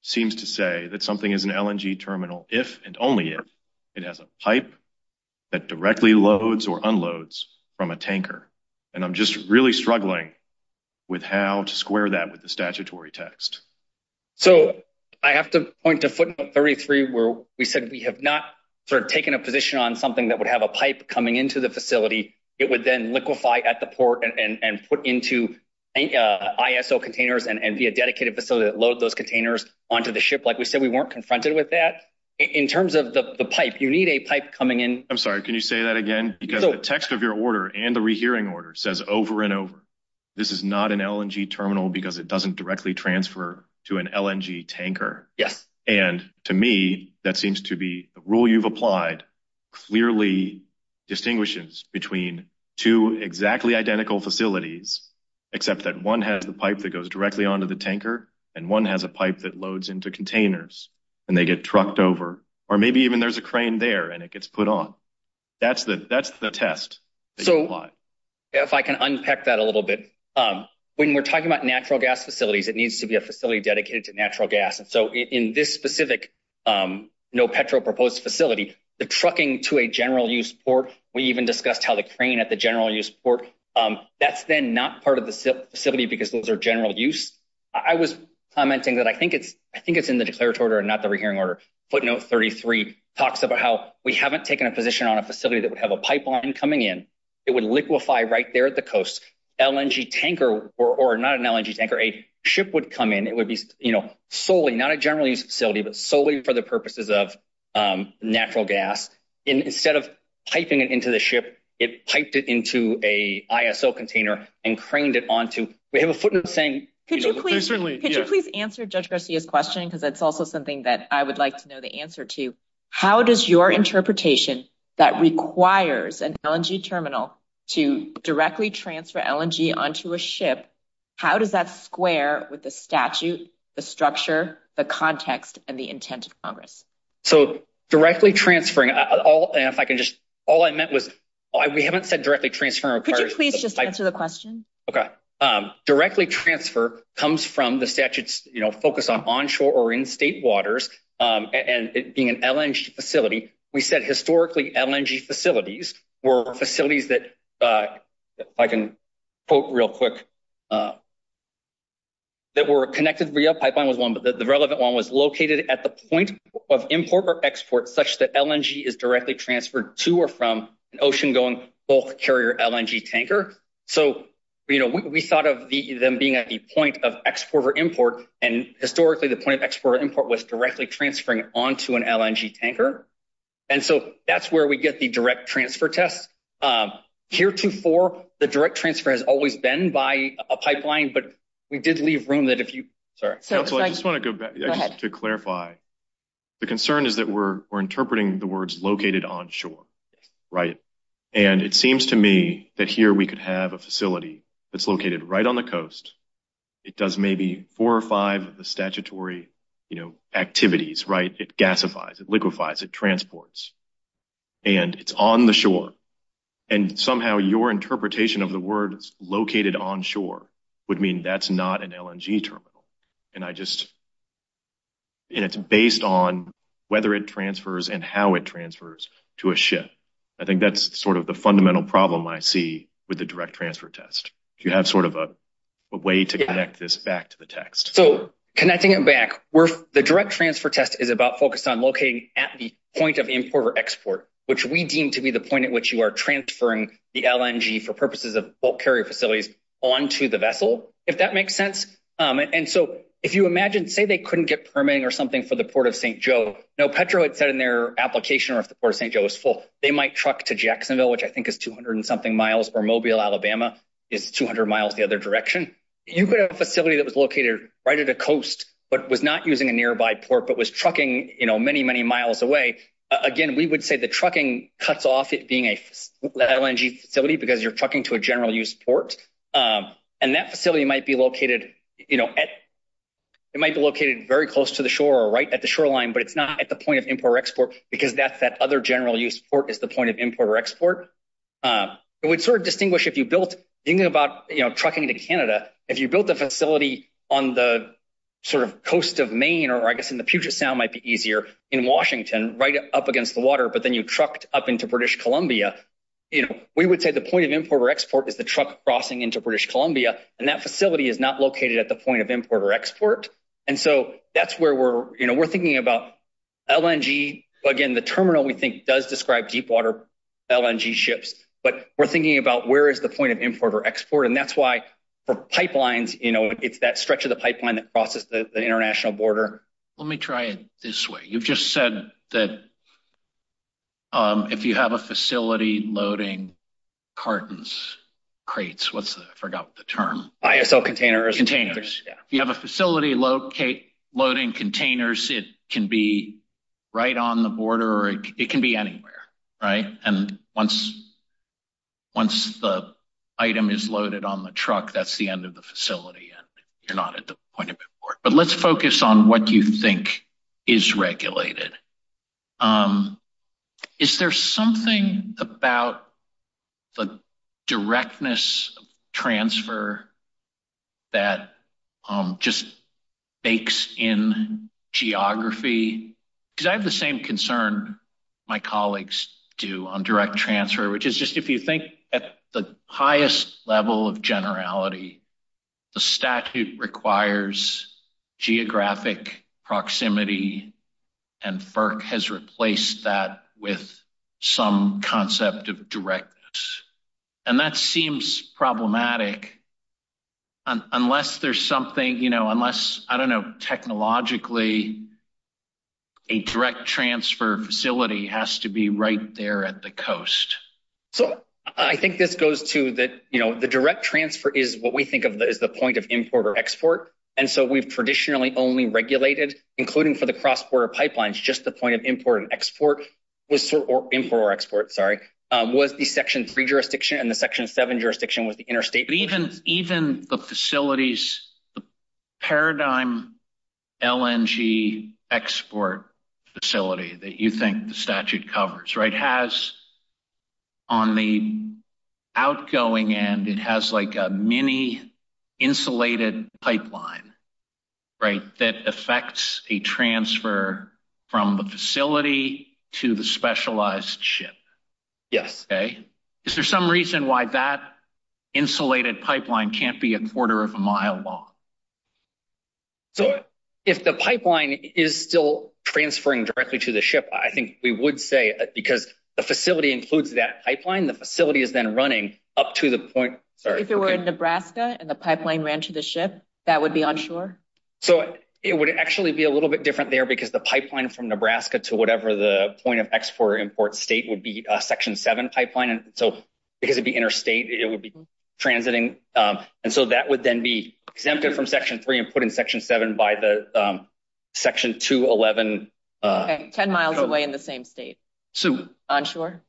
seems to say that something is an LNG terminal if and only if it has a pipe that directly loads or unloads from a tanker. And I'm just really struggling with how to square that with the statutory text. So I have to point to footnote 33 where we said we have not sort of taken a position on something that would have a pipe coming into the facility. It would then liquefy at the port and put into uh, ISO containers and be a dedicated facility that load those containers onto the ship. Like we said, we weren't confronted with that. In terms of the pipe, you need a pipe coming in. I'm sorry, can you say that again? Because the text of your order and the rehearing order says over and over, this is not an LNG terminal because it doesn't directly transfer to an LNG tanker. Yes. And to me, that seems to be the rule you've applied clearly distinguishes between two exactly identical facilities, except that one has the pipe that goes directly onto the tanker and one has a pipe that loads into containers and they get trucked over. Or maybe even there's a crane there and it gets put on. That's the test. So if I can unpack that a little bit, um, when we're talking about natural gas facilities, it needs to be a facility dedicated to natural gas. And so in this specific um, NoPetro proposed facility, the trucking to a general use port, we even discussed how the crane at the general use port, um, that's then not part of the facility because those are general use. I was commenting that I think it's in the declaratory order and not the rehearing order. Footnote 33 talks about how we haven't taken a position on a facility that would have a pipeline coming in. It would liquefy right there at the coast. LNG tanker or not an LNG tanker, a ship would come in. It would be you know, solely, not a general use facility, but solely for the purposes of um, natural gas. Instead of piping it into the ship, it piped it into a ISO container and craned it onto. We have a footnote saying. Could you please answer Judge Garcia's question? Because it's also something that I would like to know the answer to. How does your interpretation that requires an LNG terminal to directly transfer LNG onto a ship, how does that square with the statute, the structure, the context, and the intent of Congress? So directly transferring, all and if I can just, all I meant was, we haven't said directly transferring. Could you please just answer the question? Okay. Um, directly transfer comes from the statute's you know, focus on onshore or in-state waters um, and it being an LNG facility. We said historically LNG facilities were facilities that, uh, if I can quote real quick, uh, that were connected via pipeline was one, but the relevant one was located at the point of import or export such that LNG is directly transferred to or from an ocean-going bulk carrier LNG tanker. So, you know, we thought of them being at the point of export or import, and historically the point of export or import was directly transferring onto an LNG tanker. And so that's where we get the direct transfer test. Um, heretofore, the direct transfer has always been by a pipeline, but we did leave room that if you, sorry. Counsel, I just want to go back to clarify. The concern is that we're interpreting the words located onshore, right? And it seems to me that here we could have a facility that's located right on the coast. It does maybe four or five of the statutory, you know, activities, right? It gasifies, it liquefies, it transports, and it's on the shore. And somehow your interpretation of the words located onshore would mean that's not an LNG terminal. And I just, and it's based on whether it transfers and how it transfers to a ship. I think that's sort of the fundamental problem I see with the direct transfer test. Do you have sort of a way to connect this back to the text? So connecting it back, the direct transfer test is about focused on locating at the point of import or export, which we deem to be the point at which you are transferring the LNG for purposes of bulk carrier facilities onto the vessel, if that makes sense. Um, and so if you imagine, say they couldn't get permitting or something for the Port of St. Joe, NoPetro had said in their application or if the Port of St. Joe was full, they might truck to Jacksonville, which I think is 200 and something miles, or Mobile, Alabama is 200 miles the other direction. You could have a facility that was located right at a coast, but was not using a nearby port, but was trucking you know, many, many miles away. Uh, again, we would say the trucking cuts off it being a LNG facility because you're trucking to a general use port. Um, and that facility might be located, you know, it might be located very close to the shore or right at the shoreline, but it's not at the point of import or export because that's that other general use port is the point of import or export. Uh, it would sort of distinguish if you built, thinking about, you know, trucking to Canada, if you built a facility on the sort of coast of Maine, or I guess in the Puget Sound might be easier, in Washington, right up against the water, but then you trucked up into British Columbia, you know, we would say the point of import or export is the truck crossing into British Columbia, and that facility is not located at the point of import or export. And so that's where we're, you know, we're thinking about LNG. Again, the terminal we think does describe deep water LNG ships, but we're thinking about where is the point of import or export. And that's why for pipelines, you know, it's that stretch of the pipeline that crosses the international border. Let me try it this way. You've just said that um, if you have a facility loading cartons, crates, what's the, I forgot the term. ISO containers. Containers. If you have a facility loading containers, it can be right on the border or it can be anywhere, right? And once the item is loaded on the truck, that's the end of the facility and you're not at the point of import. But let's focus on what you think is regulated. Um, is there something about the directness of transfer that um, just bakes in geography? Because I have the same concern my colleagues do on direct transfer, which is just if you think at the highest level of generality, the statute requires geographic proximity and FERC has replaced that with some concept of directness. And that seems problematic unless there's something, you know, unless, I don't know, technologically a direct transfer facility has to be right there at the coast. So I think this goes to that, you know, the direct transfer is what we think of as the point of import or export. And so we've traditionally only regulated, including for the cross-border pipelines, just the point of import and export was, sort or import or export, sorry, um, was the section three jurisdiction and the section seven jurisdiction was the interstate. Even the facilities, the paradigm LNG export facility that you think the statute covers, right, has on the outgoing end, it has like a mini insulated pipeline, right, that affects a transfer from the facility to the specialized ship. Yes. Okay. Is there some reason why that insulated pipeline can't be a quarter of a mile long? So if the pipeline is still transferring directly to the ship, I think we would say uh, because the facility includes that pipeline, the facility is then running up to the point. If it were in Nebraska and the pipeline ran to the ship, that would be onshore? So it would actually be a little bit different there because the pipeline from Nebraska to whatever the point of export or import state would be a section seven pipeline. And so because it'd be interstate, it would be transiting. Um, and so that would then be exempted from section three and put in section seven by the um, section 211. Uh, 10 miles away in the same state. So onshore?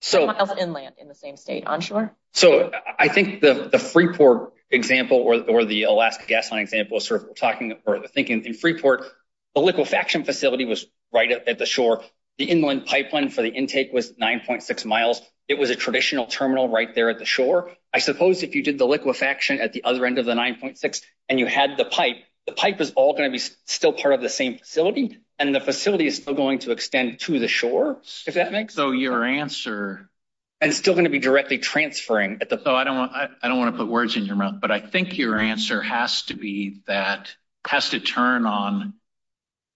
So miles inland in the same state, onshore? So I think the Freeport example or the Alaska gas line example is sort of talking or thinking in Freeport, the liquefaction facility was right at the shore. The inland pipeline for the intake was 9.6 miles. It was a traditional terminal right there at the shore. I suppose if you did the liquefaction at the other end of the 9.6 and you had the pipe, the pipe is all going to be still part of the same facility. And the facility is still going to extend to the shore, if that makes sense. So your answer... And it's still going to be directly transferring at the... So I don't want to put words in your mouth, but I think your answer has to be that has to turn on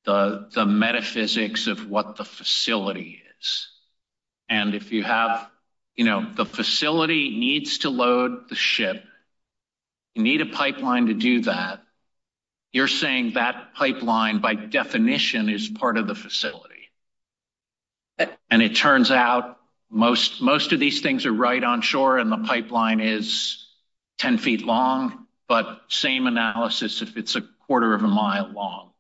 the metaphysics of what the facility is. And if you have, you know, the facility needs to load the ship, you need a pipeline to do that. You're saying that pipeline by definition is part of the facility. And it turns out most of these things are right on shore and the pipeline is 10 feet long, but same analysis if it's a quarter of a mile long.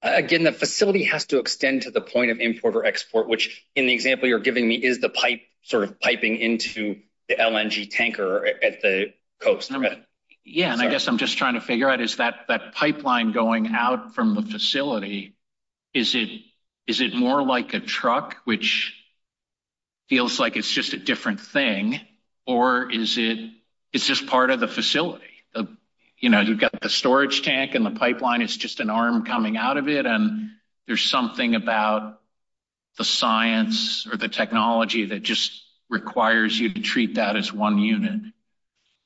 Again, the facility has to extend to the point of import or export, which in the example you're giving me is the pipe sort of piping into the LNG tanker at the coast. Yeah, and I guess I'm just trying to figure out, is that pipeline going out from the facility, is it more like a truck, which feels like it's just a different thing, or is it just part of the facility? You know, you've got the storage tank and the pipeline it's just an arm coming out of it, and there's something about the science or the technology that just requires you to treat that as one unit.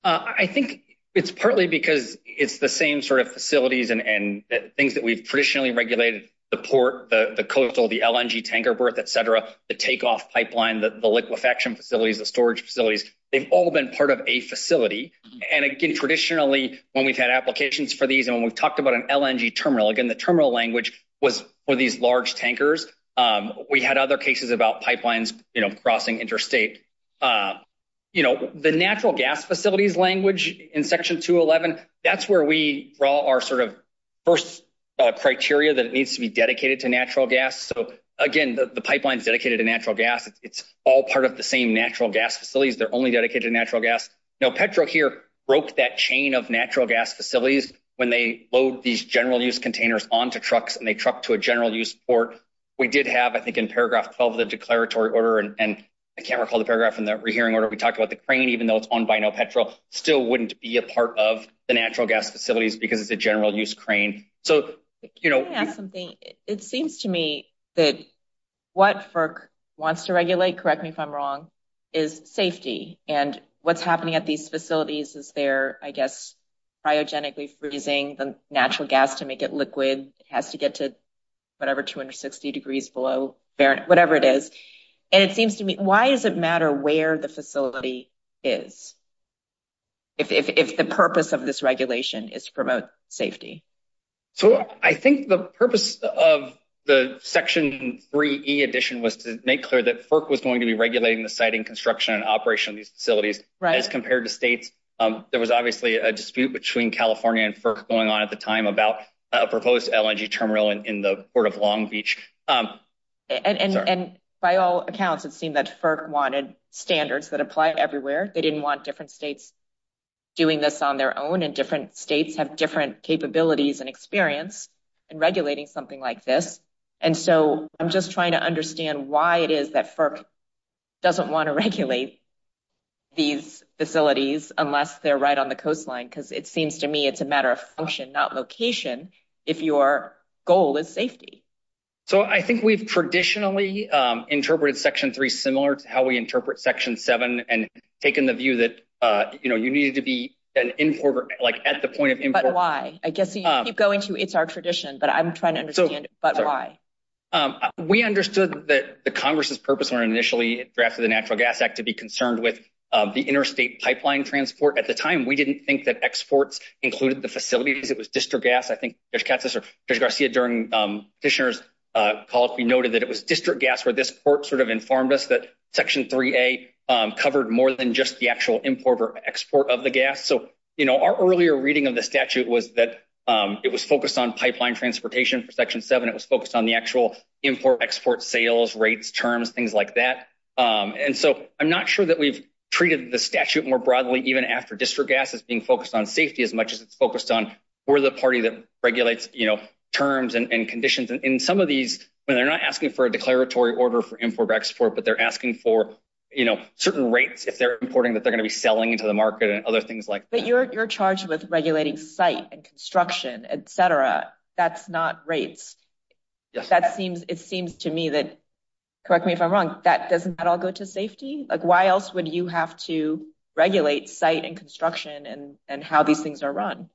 Uh, I think it's partly because it's the same sort of facilities and things that we've traditionally regulated, the port, the coastal, the LNG tanker berth, et cetera, the takeoff pipeline, the liquefaction facilities, the storage facilities, they've all been part of a facility. And again, traditionally, when we've had applications for these and when we've talked about an LNG terminal, again, the terminal language was for these large tankers. Um, we had other cases about pipelines, you know, crossing interstate. Uh, You know, the natural gas facilities language in Section 211, that's where we draw our sort of first uh, criteria that it needs to be dedicated to natural gas. So again, the pipeline is dedicated to natural gas. It's all part of the same natural gas facilities. They're only dedicated to natural gas. NoPetro here broke that chain of natural gas facilities when they load these general use containers onto trucks and they truck to a general use port. We did have, I think, in paragraph 12 of the declaratory order, and I can't recall the paragraph in the rehearing order, we talked about the crane, even though it's owned by NoPetro, still wouldn't be a part of the natural gas facilities because it's a general use crane. So, you know. It seems to me that what FERC wants to regulate, correct me if I'm wrong, is safety. And what's happening at these facilities is they're, I guess, cryogenically freezing the natural gas to make it liquid. It has to get to whatever, 260 degrees below, whatever it is. And it seems to me, why does it matter where the facility is if the purpose of this regulation is to promote safety? So I think the purpose of the Section 3E addition was to make clear that FERC was going to be regulating the siting, construction, and operation of these facilities as compared to states. Um, there was obviously a dispute between California and FERC going on at the time about a proposed LNG terminal in the Port of Long Beach. Um, and by all accounts, it seemed that FERC wanted standards that apply everywhere. They didn't want different states doing this on their own, and different states have different capabilities and experience in regulating something like this. And so I'm just trying to understand why it is that FERC doesn't want to [LAUGHS] regulate these facilities unless they're right on the coastline, because it seems to me it's a matter of function, not location, if your goal is safety. So I think we've traditionally um, interpreted Section 3 similar to how we interpret Section 7 and taken the view that, uh, you know, you needed to be an importer, like at the point of import. But why? I guess you um, keep going to it's our tradition, but I'm trying to understand, but why? Um, we understood that the Congress's purpose when it initially drafted the Natural Gas Act to be concerned with uh, the interstate pipeline transport. At the time, we didn't think that exports included the facilities. It was Distrigas. I think Judge Katsas or Judge Garcia during petitioner's Uh, call, we noted that it was Distrigas where this court sort of informed us that Section 3A um, covered more than just the actual import or export of the gas. So, you know, our earlier reading of the statute was that um, it was focused on pipeline transportation for Section 7. It was focused on the actual import, export, sales, rates, terms, things like that. Um, and so I'm not sure that we've treated the statute more broadly, even after Distrigas is being focused on safety as much as it's focused on we're the party that regulates, you know, terms and conditions. And in some of these, when they're not asking for a declaratory order for import or export, but they're asking for, you know, certain rates if they're importing that they're going to be selling into the market and other things like that. But you're you're charged with regulating site and construction, et cetera. That's not rates. That seems, it seems to me that, correct me if I'm wrong, that doesn't all go to safety. Like, why else would you have to regulate site and construction and how these things are run?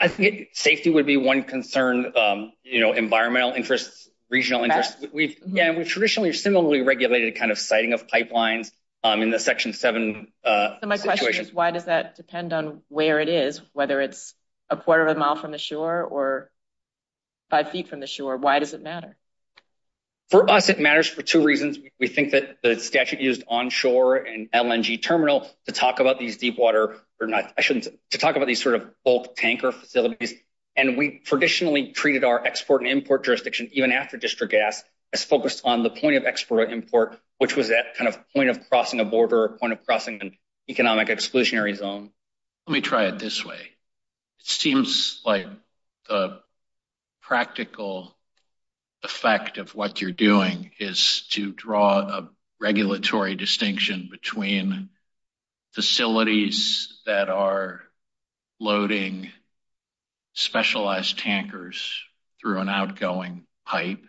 I think safety would be one concern, um, you know, environmental interests, regional interests. Mm-hmm. We've traditionally similarly regulated kind of siting of pipelines um, in the Section 7 situation. So my question is, why does that depend on where it is, whether it's a quarter of a mile from the shore or five feet from the shore, why does it matter? For us, it matters for two reasons. We think that the statute used onshore and LNG terminal to talk about these deep water, or not, I shouldn't, to talk about these sort of bulk tanker facilities. And we traditionally treated our export and import jurisdiction, even after Distrigas, as focused on the point of export or import, which was that kind of point of crossing a border, point of crossing an economic exclusionary zone. Let me try it this way. It seems like the practical effect of what you're doing is to draw a regulatory distinction between facilities that are loading specialized tankers through an outgoing pipe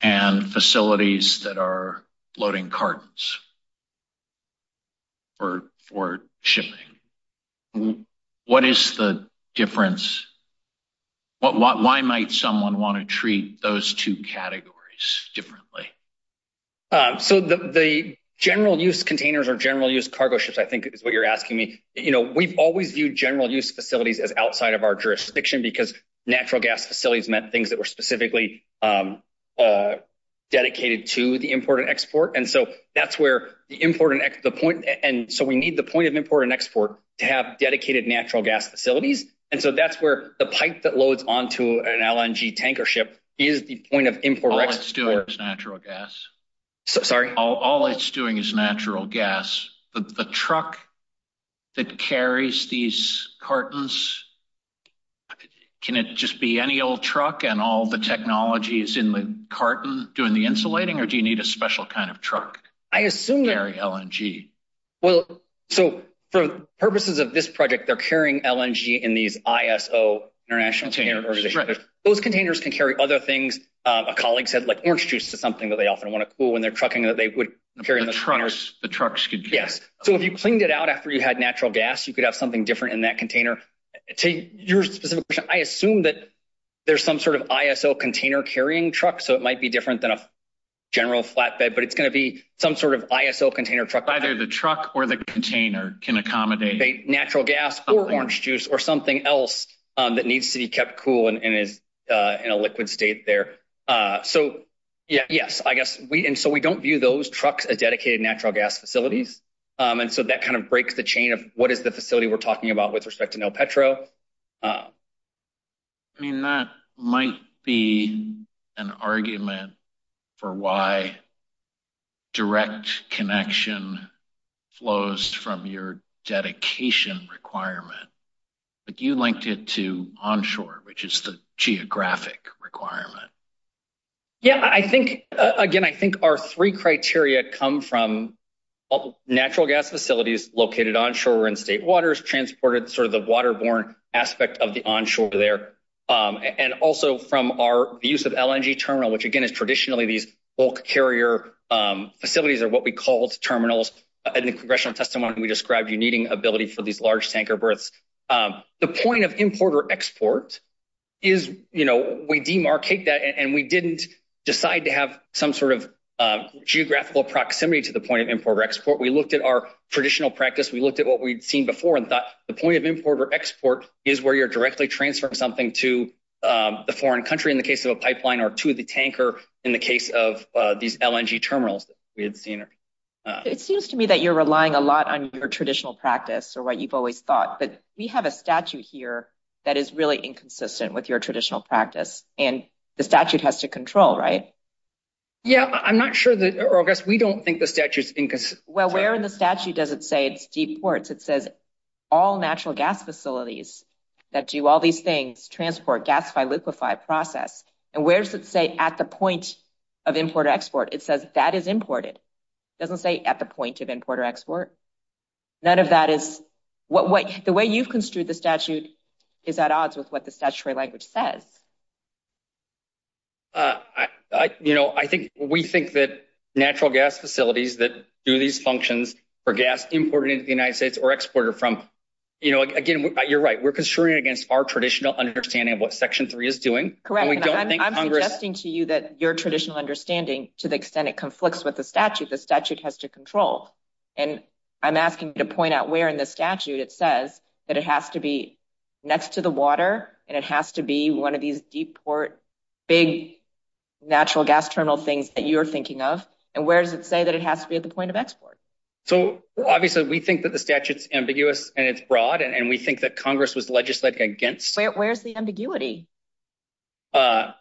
and facilities that are loading cartons for shipping. What is the difference? Why might someone want to treat those two categories differently? Uh, so the general use containers or general use cargo ships, I think is what you're asking me. You know, We've always viewed general use facilities as outside of our jurisdiction because natural gas facilities meant things that were specifically um, uh, dedicated to the import and export. And so that's where the import and the point. point, and so we need the point of import and export to have dedicated natural gas facilities. And so that's where the pipe that loads onto an LNG tanker ship is the point of import. All it's doing is natural gas. Sorry? All it's doing is natural gas. The truck that carries these cartons, can it just be any old truck and all the technology is in the carton doing the insulating, or do you need a special kind of truck to carry LNG? Well, so for purposes of this project, they're carrying LNG in these ISO, International Container Organization. Those containers can carry other things. Uh, a colleague said like orange juice is something that they often want to cool when they're trucking that they would carry in the containers. The trucks could carry. Yes. So if you cleaned it out after you had natural gas, you could have something different in that container. To your specific question, I assume that there's some sort of ISO container carrying truck, so it might be different than a general flatbed, but it's going to be some sort of ISO container truck. Either the truck or the container can accommodate natural gas or orange juice or something else um, that needs to be kept cool and is uh, in a liquid state there. Uh, so yeah yes, I guess we, and so we don't view those trucks as dedicated natural gas facilities. Um, and so that kind of breaks the chain of what is the facility we're talking about with respect to NoPetro. Uh, I mean, that might be an argument for why direct connection flows from your dedication requirement, but you linked it to onshore, which is the geographic requirement. Yeah, I think, uh, again, I think our three criteria come from natural gas facilities located onshore in state waters, transported sort of the waterborne aspect of the onshore there. And also from our use of LNG terminal, which again is traditionally these bulk carrier um facilities are what we called terminals. In the congressional testimony, we described you needing ability for these large tanker berths. Um the point of import or export is, you know, we demarcate that and we didn't decide to have some sort of Um, geographical proximity to the point of import or export. We looked at our traditional practice. We looked at what we'd seen before and thought the point of import or export is where you're directly transferring something to um, the foreign country in the case of a pipeline or to the tanker in the case of uh, these LNG terminals that we had seen. Uh, it seems to me that you're relying a lot on your traditional practice or what you've always thought, but we have a statute here that is really inconsistent with your traditional practice and the statute has to control, right? Yeah, I'm not sure that, or I guess we don't think the statute's inconsistent. Well, where in the statute does it say it's deep ports? It says all natural gas facilities that do all these things, transport, gasify, liquefy, process. And where does it say at the point of import or export? It says that is imported. It doesn't say at the point of import or export. None of that is, what what the way you've construed the statute is at odds with what the statutory language says. Uh, you know, I think we think that natural gas facilities that do these functions for gas imported into the United States or exported from, you know, again, you're right. We're construing against our traditional understanding of what section three is doing. Correct. I'm suggesting to you that your traditional understanding to the extent it conflicts with the statute, the statute has to control. And I'm asking you to point out where in the statute it says that it has to be next to the water, and it has to be one of these deep port, big natural gas terminal things that you're thinking of? And where does it say that it has to be at the point of export? So obviously, we think that the statute's ambiguous and it's broad, and we think that Congress was legislating against. Where's the ambiguity? Uh,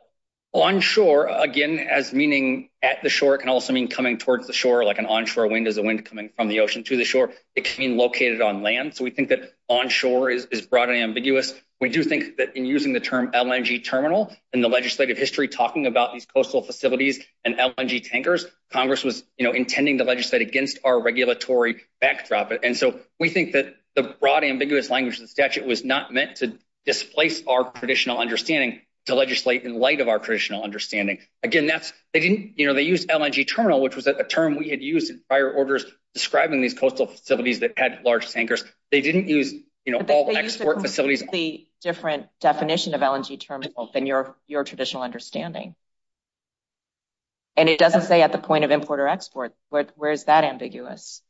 Onshore, again, as meaning at the shore, it can also mean coming towards the shore, like an onshore wind is a wind coming from the ocean to the shore. It can mean located on land. So we think that onshore is broad and ambiguous. We do think that in using the term LNG terminal in the legislative history, talking about these coastal facilities and LNG tankers, Congress was intending to legislate against our regulatory backdrop. And so we think that the broad ambiguous language of the statute was not meant to displace our traditional understanding to legislate in light of our traditional understanding. Again, that's they didn't you know, they used LNG terminal, which was a term we had used in prior orders describing these coastal facilities that had large tankers. They didn't use you know, all export facilities. They used a completely different definition of LNG terminal than your your traditional understanding. And it doesn't say at the point of import or export. Where is that ambiguous?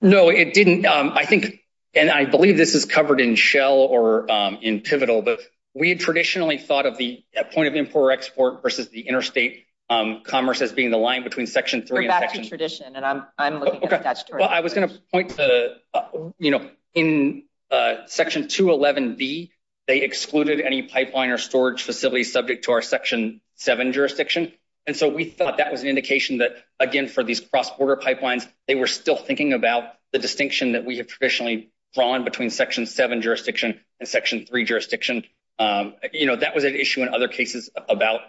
No, it didn't. Um, I think, and I believe this is covered in Shell or um, in Pivotal, but we had traditionally thought of the point of import or export versus the interstate um, commerce as being the line between Section 3 and Section... We're back to tradition, and I'm looking at statutory. Well, I was going to point to, uh, you know, in uh, Section 211B, they excluded any pipeline or storage facilities subject to our Section 7 jurisdiction. And so we thought that was an indication that, again, for these cross-border pipelines, they were still thinking about the distinction that we have traditionally drawn between Section 7 jurisdiction and Section 3 jurisdiction. Um, you know, that was an issue in other cases about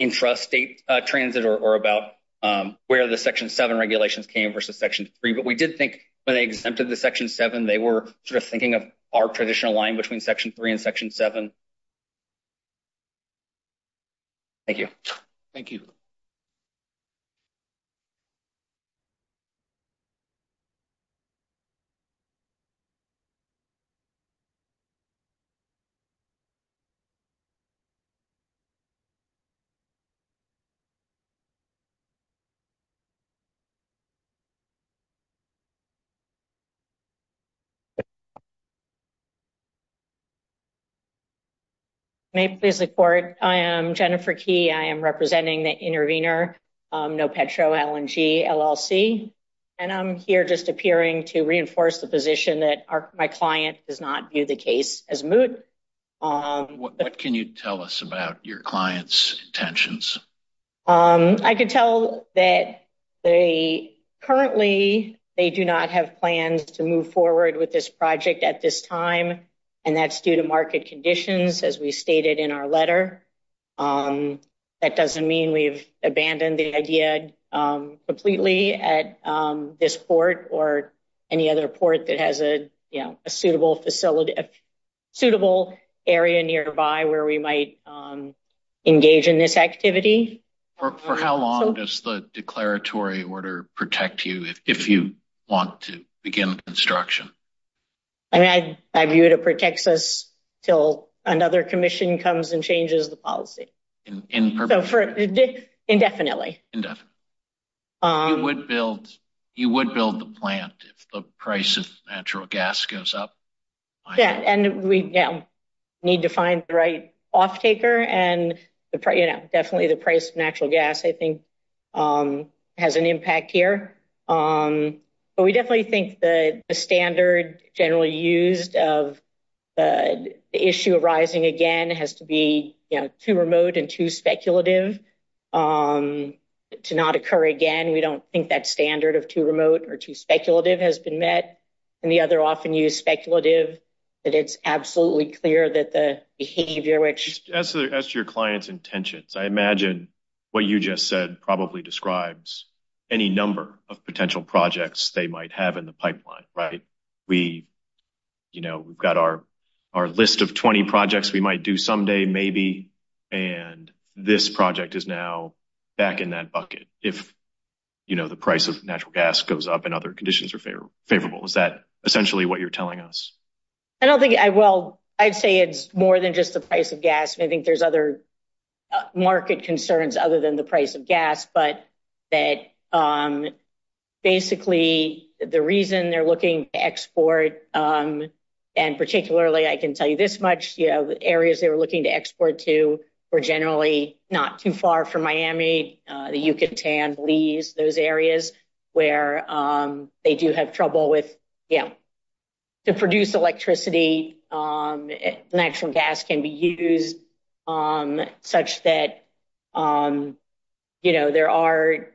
intrastate uh, transit or about um, where the Section 7 regulations came versus Section 3. But we did think when they exempted the Section 7, they were sort of thinking of our traditional line between Section 3 and Section 7. Thank you. Thank you. May it please the Court, I am Jennifer Key. I am representing the intervener, um, NoPetro LNG LLC. And I'm here just appearing to reinforce the position that my client does not view the case as moot. Um, what can you tell us about your client's intentions? Um, I could tell that they currently, they do not have plans to move forward with this project at this time. And that's due to market conditions, as we stated in our letter. Um, that doesn't mean we've abandoned the idea um, completely at um, this port or any other port that has a you know a suitable facility, a suitable area nearby where we might engage in this activity. For how long does the declaratory order protect you if you want to begin construction? I mean, I view it, it protects us till another commission comes and changes the policy. Indefinitely. Indefinitely. Um, you would build the plant if the price of natural gas goes up? Yeah, and we need to find the right off-taker. And definitely the price of natural gas, I think, um, has an impact here. Um, But we definitely think the standard generally used of uh, the issue arising again has to be too remote and too speculative um, to not occur again. We don't think that standard of too remote or too speculative has been met. And the other often used speculative, that it's absolutely clear that the behavior which... As to your client's intentions, I imagine what you just said probably describes any number of potential projects they might have in the pipeline, right? We've got our list of 20 projects we might do someday, maybe. And this project is now back in that bucket if the price of natural gas goes up and other conditions are favorable. Is that essentially what you're telling us? I don't think... I well, I'd say it's more than just the price of gas. I think there's other uh, market concerns other than the price of gas. But that Um, basically the reason they're looking to export um, And particularly, I can tell you this much, you know, the areas they were looking to export to were generally not too far from Miami, uh, the Yucatan, Belize, those areas where um, they do have trouble with, you know, to produce electricity, natural gas can be used such that, you know, there are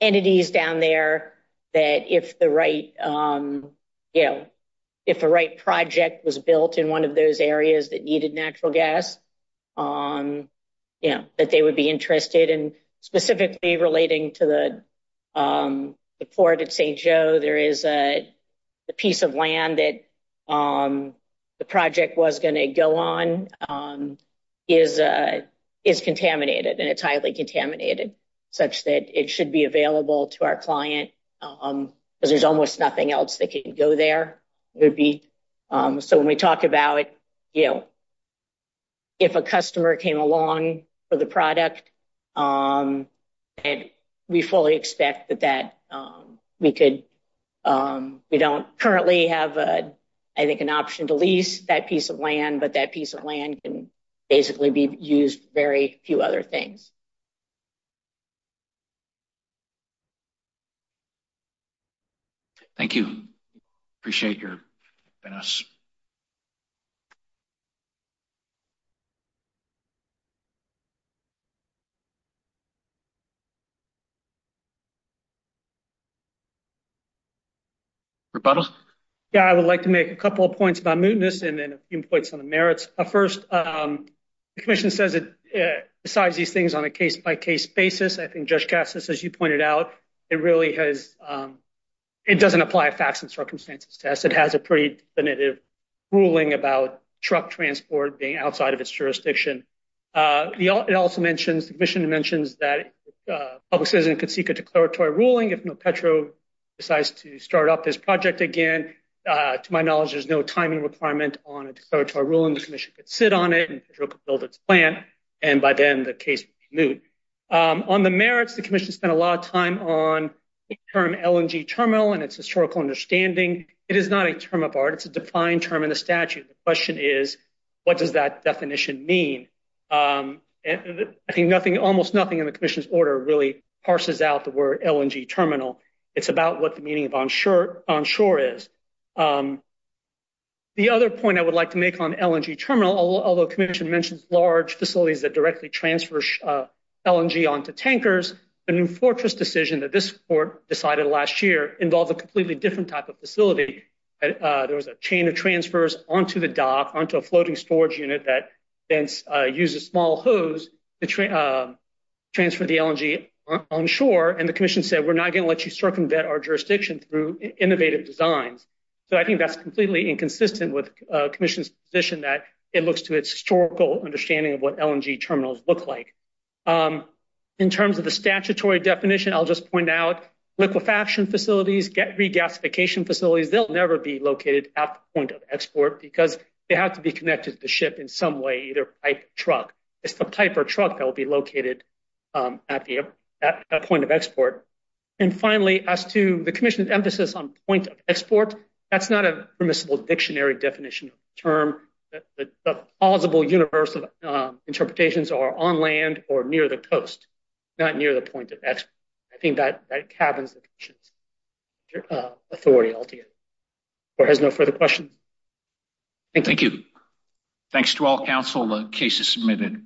entities down there that if the right, um, you know, if the right project was built in one of those areas that needed natural gas, um, you know, that they would be interested in specifically relating to the um, port at St. Joe. There is a piece of land that the project was going to go on uh, is contaminated and it's highly contaminated such that it should be available to our client um, because there's almost nothing else that can go there. Be, um, so when we talk about, you know, if a customer came along for the product, um, we fully expect that that we could, we don't currently have, I think, an option to lease that piece of land, but that piece of land can basically be used for very few other things. Thank you. Appreciate your openness. Rebuttal? Yeah, I would like to make a couple of points about mootness and then a few points on the merits. Uh, first, um, the commission says it decides these things on a case-by-case basis. I think Judge Katsas, as you pointed out, it really has, um, it doesn't apply a facts and circumstances test. It has a pretty definitive ruling about truck transport being outside of its jurisdiction. Uh, it also mentions, the commission mentions that uh, public citizen could seek a declaratory ruling if NoPetro decides to start up this project again. Uh, to my knowledge, there's no timing requirement on a declaratory ruling. The commission could sit on it and NoPetro could build its plant, and by then the case would be moot. Um, on the merits, the commission spent a lot of time on term LNG terminal and its historical understanding. It is not a term of art. It's a defined term in the statute. The question is, what does that definition mean? Um, I think nothing, almost nothing in the commission's order really parses out the word LNG terminal. It's about what the meaning of onshore is. Um, the other point I would like to make on LNG terminal, although the commission mentions large facilities that directly transfer uh, LNG onto tankers, the New Fortress decision that this court decided last year involved a completely different type of facility. Uh, there was a chain of transfers onto the dock, onto a floating storage unit that then uh, used a small hose to uh, transfer the LNG onshore, and the commission said, we're not going to let you circumvent our jurisdiction through innovative designs. So I think that's completely inconsistent with the commission's position that it looks to its historical understanding of what LNG terminals look like. Um, In terms of the statutory definition, I'll just point out liquefaction facilities, regasification facilities, they'll never be located at the point of export because they have to be connected to the ship in some way, either pipe or truck. It's the pipe or truck that will be located um, at the point of export. And finally, as to the commission's emphasis on point of export, that's not a permissible dictionary definition of the term. The plausible universe of um, interpretations are on land or near the coast, not near the point of export. I think that cabins the commission's uh, authority altogether. Or has no further questions. Thank you. Thanks to all counsel. The case is submitted.